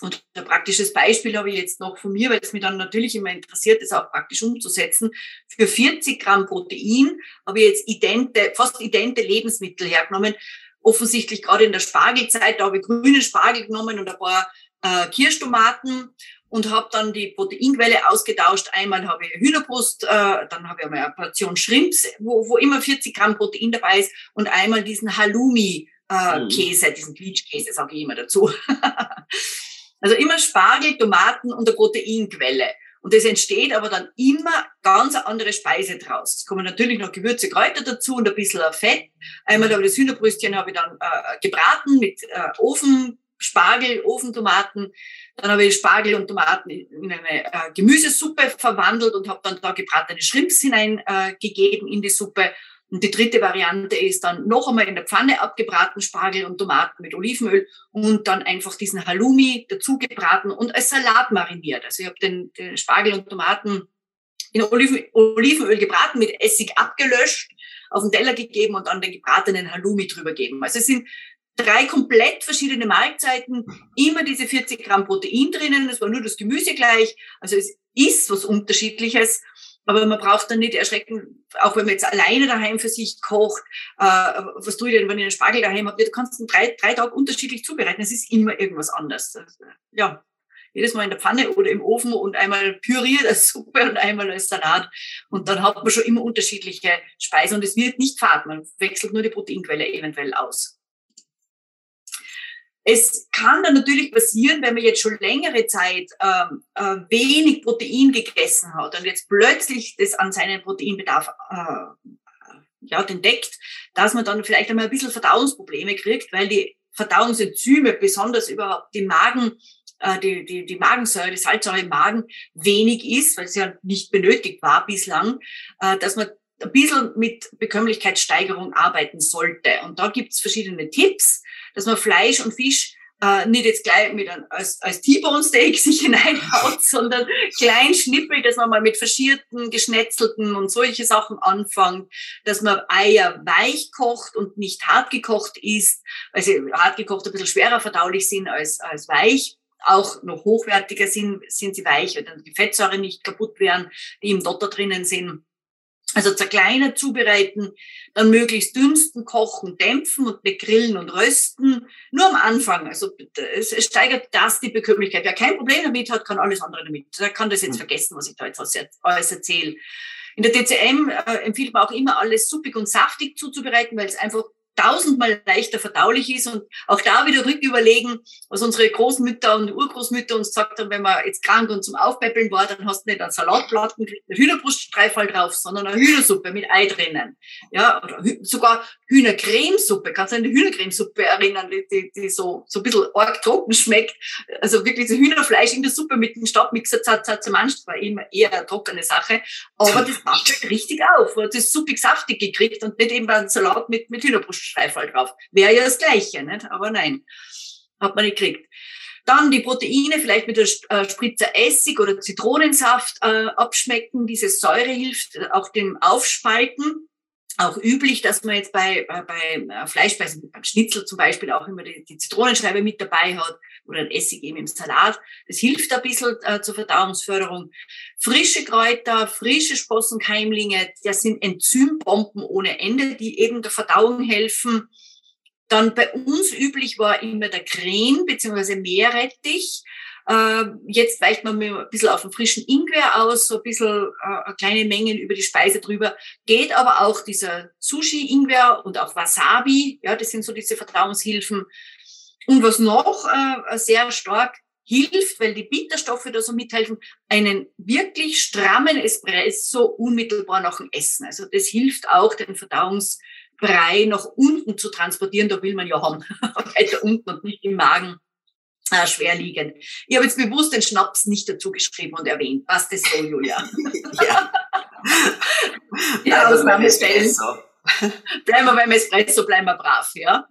Und ein praktisches Beispiel habe ich jetzt noch von mir, weil es mich dann natürlich immer interessiert, das auch praktisch umzusetzen. Für 40 Gramm Protein habe ich jetzt idente, fast idente Lebensmittel hergenommen. Offensichtlich gerade in der Spargelzeit, da habe ich grüne Spargel genommen und ein paar äh, Kirschtomaten und habe dann die Proteinquelle ausgetauscht. Einmal habe ich Hühnerbrust, äh, dann habe ich einmal eine Portion Shrimps, wo, wo immer 40 Gramm Protein dabei ist und einmal diesen Halloumi-Käse, äh, diesen Quietschkäse, sage ich immer dazu. Also immer Spargel, Tomaten und eine Proteinquelle. Und das entsteht aber dann immer ganz andere Speise draus. Es kommen natürlich noch Gewürze, Kräuter dazu und ein bisschen Fett. Einmal habe ich das Hühnerbrüstchen habe ich dann äh, gebraten mit äh, Ofen, Spargel, Ofentomaten. Dann habe ich Spargel und Tomaten in eine äh, Gemüsesuppe verwandelt und habe dann da gebratene Shrimps hineingegeben äh, in die Suppe. Und die dritte Variante ist dann noch einmal in der Pfanne abgebraten Spargel und Tomaten mit Olivenöl und dann einfach diesen Halloumi dazu gebraten und als Salat mariniert. Also ich habe den, den Spargel und Tomaten in Oliven, Olivenöl gebraten, mit Essig abgelöscht, auf den Teller gegeben und dann den gebratenen Halloumi drüber geben. Also es sind drei komplett verschiedene Mahlzeiten, immer diese 40 Gramm Protein drinnen, es war nur das Gemüse gleich, also es ist was Unterschiedliches aber man braucht dann nicht erschrecken, auch wenn man jetzt alleine daheim für sich kocht, äh, was tue ich denn, wenn ich einen Spargel daheim habe? Du kannst ihn drei, drei Tage unterschiedlich zubereiten. Es ist immer irgendwas anderes. Ja, jedes Mal in der Pfanne oder im Ofen und einmal püriert als Suppe und einmal als Salat. Und dann hat man schon immer unterschiedliche Speisen und es wird nicht fad. Man wechselt nur die Proteinquelle eventuell aus. Es kann dann natürlich passieren, wenn man jetzt schon längere Zeit ähm, äh, wenig Protein gegessen hat und jetzt plötzlich das an seinen Proteinbedarf äh, ja, entdeckt, dass man dann vielleicht einmal ein bisschen Verdauungsprobleme kriegt, weil die Verdauungsenzyme, besonders überhaupt die Magen, äh, die, die, die Magensäure, die Salzsäure im Magen wenig ist, weil es ja nicht benötigt war bislang, äh, dass man ein bisschen mit Bekömmlichkeitssteigerung arbeiten sollte. Und da gibt's verschiedene Tipps dass man Fleisch und Fisch äh, nicht jetzt gleich mit einem, als, als T-Bone Steak sich hineinhaut, sondern klein schnippelt, dass man mal mit verschierten, geschnetzelten und solche Sachen anfängt, dass man Eier weich kocht und nicht hart gekocht isst, weil sie hart gekocht ein bisschen schwerer verdaulich sind als, als weich auch noch hochwertiger sind, sind sie weich, weil dann die Fettsäuren nicht kaputt werden, die im Dotter drinnen sind. Also zerkleinert zubereiten, dann möglichst dünsten, kochen, dämpfen und nicht grillen und rösten. Nur am Anfang. Also es steigert das die Bekömmlichkeit. Wer kein Problem damit hat, kann alles andere damit. Der kann das jetzt hm. vergessen, was ich da jetzt alles erzähle. In der DCM äh, empfiehlt man auch immer alles suppig und saftig zuzubereiten, weil es einfach tausendmal leichter verdaulich ist und auch da wieder rücküberlegen, was unsere Großmütter und Urgroßmütter uns gesagt haben, wenn man jetzt krank und zum Aufpäppeln war, dann hast du nicht einen Salatplatten mit einer Hühnerbruststreifall drauf, sondern eine Hühnersuppe mit Ei drinnen. Ja, oder sogar Hühnercremesuppe. Kannst du an die Hühnercremesuppe erinnern, die, die, die so, so ein bisschen arg trocken schmeckt. Also wirklich so Hühnerfleisch in der Suppe mit dem Stabmixer zermanscht, war immer eher eine trockene Sache. Aber das macht halt richtig auf. Man hat das suppig saftig gekriegt und nicht eben einen Salat mit, mit Hühnerbrust Streifall drauf. Wäre ja das Gleiche, nicht? aber nein, hat man nicht gekriegt. Dann die Proteine vielleicht mit der äh, Spritzer Essig oder Zitronensaft äh, abschmecken. Diese Säure hilft auch dem Aufspalten. Auch üblich, dass man jetzt bei, äh, bei äh, Fleischspeisen, beim Schnitzel zum Beispiel auch immer die, die Zitronenscheibe mit dabei hat oder ein Essig eben im Salat. Das hilft ein bisschen äh, zur Verdauungsförderung. Frische Kräuter, frische Spossenkeimlinge, das sind Enzymbomben ohne Ende, die eben der Verdauung helfen. Dann bei uns üblich war immer der Kren bzw. Meerrettich. Äh, jetzt weicht man ein bisschen auf den frischen Ingwer aus, so ein bisschen äh, kleine Mengen über die Speise drüber. Geht aber auch dieser Sushi-Ingwer und auch Wasabi. Ja, das sind so diese Verdauungshilfen. Und was noch äh, sehr stark hilft, weil die Bitterstoffe da so mithelfen, einen wirklich strammen Espresso unmittelbar nach dem Essen. Also das hilft auch, den Verdauungsbrei nach unten zu transportieren. Da will man ja haben, weiter unten und nicht im Magen äh, schwer liegend. Ich habe jetzt bewusst den Schnaps nicht dazu geschrieben und erwähnt. Passt das so, Julia? ja. ja, Ausnahmefällen. Bleiben wir beim Espresso, bleiben wir brav, ja.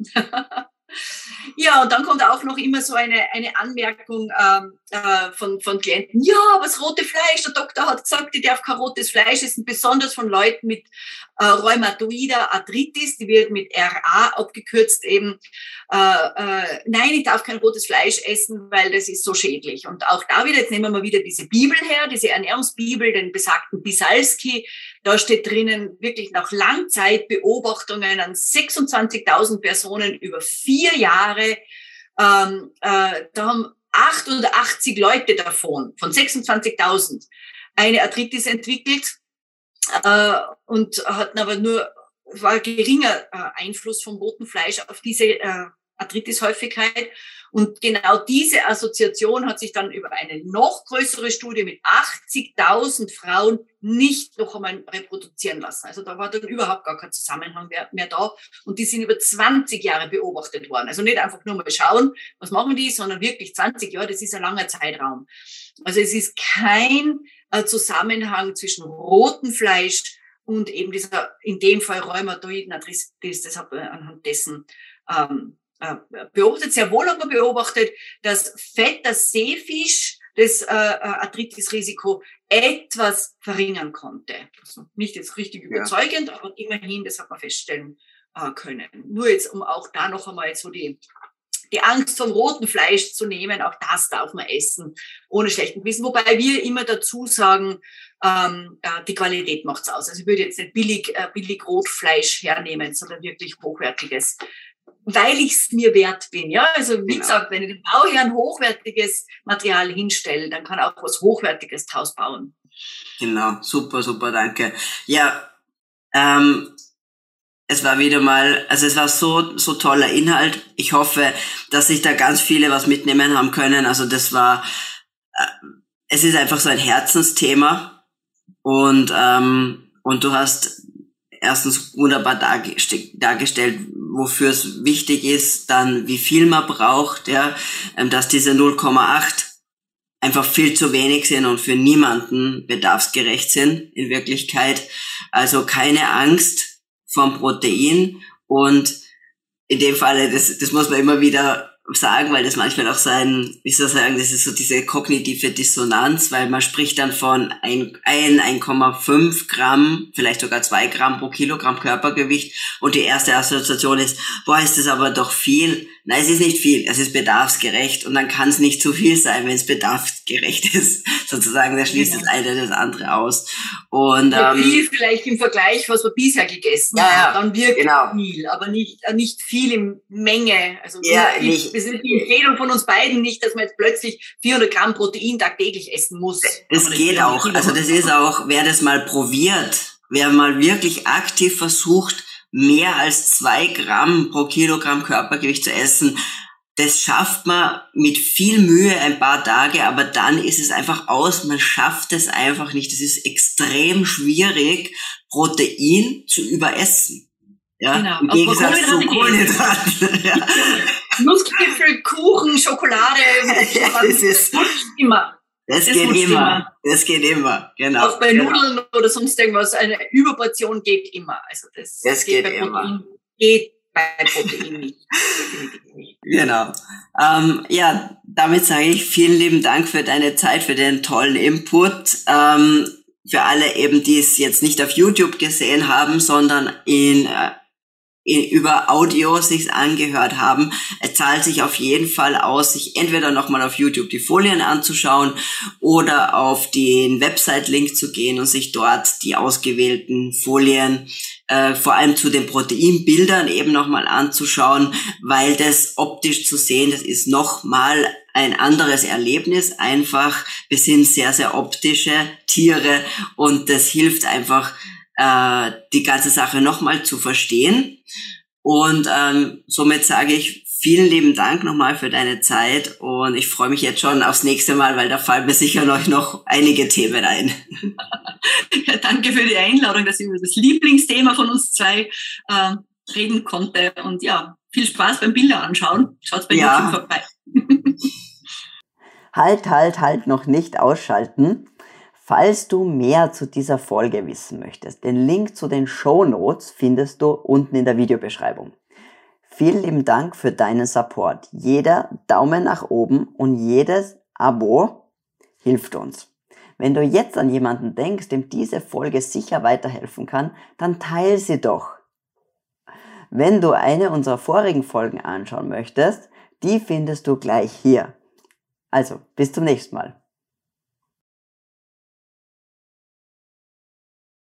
Ja, und dann kommt auch noch immer so eine, eine Anmerkung ähm, äh, von, von Klienten. Ja, aber das rote Fleisch, der Doktor hat gesagt, ich darf kein rotes Fleisch essen, besonders von Leuten mit äh, Rheumatoider Arthritis, die wird mit RA abgekürzt eben. Äh, äh, nein, ich darf kein rotes Fleisch essen, weil das ist so schädlich. Und auch da wieder, jetzt nehmen wir wieder diese Bibel her, diese Ernährungsbibel, den besagten Bisalski, da steht drinnen wirklich nach Langzeitbeobachtungen an 26.000 Personen über vier Jahre. Ähm, äh, da haben 88 Leute davon, von 26.000, eine Arthritis entwickelt äh, und hatten aber nur, war geringer äh, Einfluss vom roten Fleisch auf diese äh, Arthritis-Häufigkeit. Und genau diese Assoziation hat sich dann über eine noch größere Studie mit 80.000 Frauen nicht noch einmal reproduzieren lassen. Also da war dann überhaupt gar kein Zusammenhang mehr, mehr, da. Und die sind über 20 Jahre beobachtet worden. Also nicht einfach nur mal schauen, was machen die, sondern wirklich 20 Jahre, das ist ein langer Zeitraum. Also es ist kein äh, Zusammenhang zwischen rotem Fleisch und eben dieser, in dem Fall Rheumatoiden Arthritis, deshalb anhand dessen ähm, äh, beobachtet, sehr wohl hat man beobachtet, dass Fett, das Seefisch, das äh, äh, Arthritis-Risiko etwas verringern konnte. Also nicht jetzt richtig überzeugend, ja. aber immerhin, das hat man feststellen äh, können. Nur jetzt, um auch da noch einmal so die, die Angst vom roten Fleisch zu nehmen, auch das darf man essen, ohne schlechten Wissen. Wobei wir immer dazu sagen, ähm, äh, die Qualität macht's aus. Also ich würde jetzt nicht billig, äh, billig Rotfleisch hernehmen, sondern wirklich hochwertiges weil ich es mir wert bin. Ja, also wie genau. gesagt, wenn ich dem Bauherrn hochwertiges Material hinstelle, dann kann auch was Hochwertiges draus bauen. Genau, super, super, danke. Ja, ähm, es war wieder mal, also es war so, so toller Inhalt. Ich hoffe, dass sich da ganz viele was mitnehmen haben können. Also das war, äh, es ist einfach so ein Herzensthema und ähm, und du hast erstens wunderbar dargestellt, wofür es wichtig ist, dann wie viel man braucht, ja, ähm, dass diese 0,8 einfach viel zu wenig sind und für niemanden bedarfsgerecht sind in Wirklichkeit. Also keine Angst vom Protein und in dem Falle, das, das muss man immer wieder sagen, weil das manchmal auch sein, wie soll ich sagen, das ist so diese kognitive Dissonanz, weil man spricht dann von ein, ein 1,5 Gramm, vielleicht sogar zwei Gramm pro Kilogramm Körpergewicht und die erste Assoziation ist, boah, ist das aber doch viel. Nein, es ist nicht viel, es ist bedarfsgerecht und dann kann es nicht zu viel sein, wenn es bedarfsgerecht ist. Sozusagen, da schließt genau. das eine das andere aus. Und, ja, ähm, viel vielleicht im Vergleich, was wir bisher gegessen ja, haben, dann wirklich genau. viel, aber nicht, nicht viel in Menge. Also ja, nicht. Das ist die Empfehlung von uns beiden nicht, dass man jetzt plötzlich 400 Gramm Protein tagtäglich essen muss. Das geht auch. Also das ist auch, wer das mal probiert, wer mal wirklich aktiv versucht, mehr als zwei Gramm pro Kilogramm Körpergewicht zu essen. Das schafft man mit viel Mühe ein paar Tage, aber dann ist es einfach aus. Man schafft es einfach nicht. Es ist extrem schwierig, Protein zu überessen. Ja, genau. im Gegensatz zu Kohlenhydraten. ja. Nussgipfel, Kuchen, Schokolade, das ist immer. Das, das geht immer. immer. Das geht immer, genau. Auch bei genau. Nudeln oder sonst irgendwas, eine Überportion geht immer. Also das, das geht, geht bei Protein, immer. Geht bei Protein nicht. Genau. Ähm, ja, damit sage ich vielen lieben Dank für deine Zeit, für den tollen Input. Ähm, für alle eben, die es jetzt nicht auf YouTube gesehen haben, sondern in äh, über Audio sich angehört haben, es zahlt sich auf jeden Fall aus, sich entweder nochmal auf YouTube die Folien anzuschauen oder auf den Website-Link zu gehen und sich dort die ausgewählten Folien äh, vor allem zu den Proteinbildern eben nochmal anzuschauen, weil das optisch zu sehen, das ist nochmal ein anderes Erlebnis einfach. Wir sind sehr, sehr optische Tiere und das hilft einfach, äh, die ganze Sache nochmal zu verstehen. Und ähm, somit sage ich Vielen lieben Dank nochmal für deine Zeit und ich freue mich jetzt schon aufs nächste Mal, weil da fallen mir sicher noch, noch einige Themen ein. Ja, danke für die Einladung, dass ich über das Lieblingsthema von uns zwei äh, reden konnte. Und ja, viel Spaß beim Bilder anschauen. Schaut bei ja. YouTube vorbei. halt, halt, halt, noch nicht ausschalten. Falls du mehr zu dieser Folge wissen möchtest, den Link zu den Show Notes findest du unten in der Videobeschreibung. Vielen lieben Dank für deinen Support. Jeder Daumen nach oben und jedes Abo hilft uns. Wenn du jetzt an jemanden denkst, dem diese Folge sicher weiterhelfen kann, dann teile sie doch. Wenn du eine unserer vorigen Folgen anschauen möchtest, die findest du gleich hier. Also, bis zum nächsten Mal.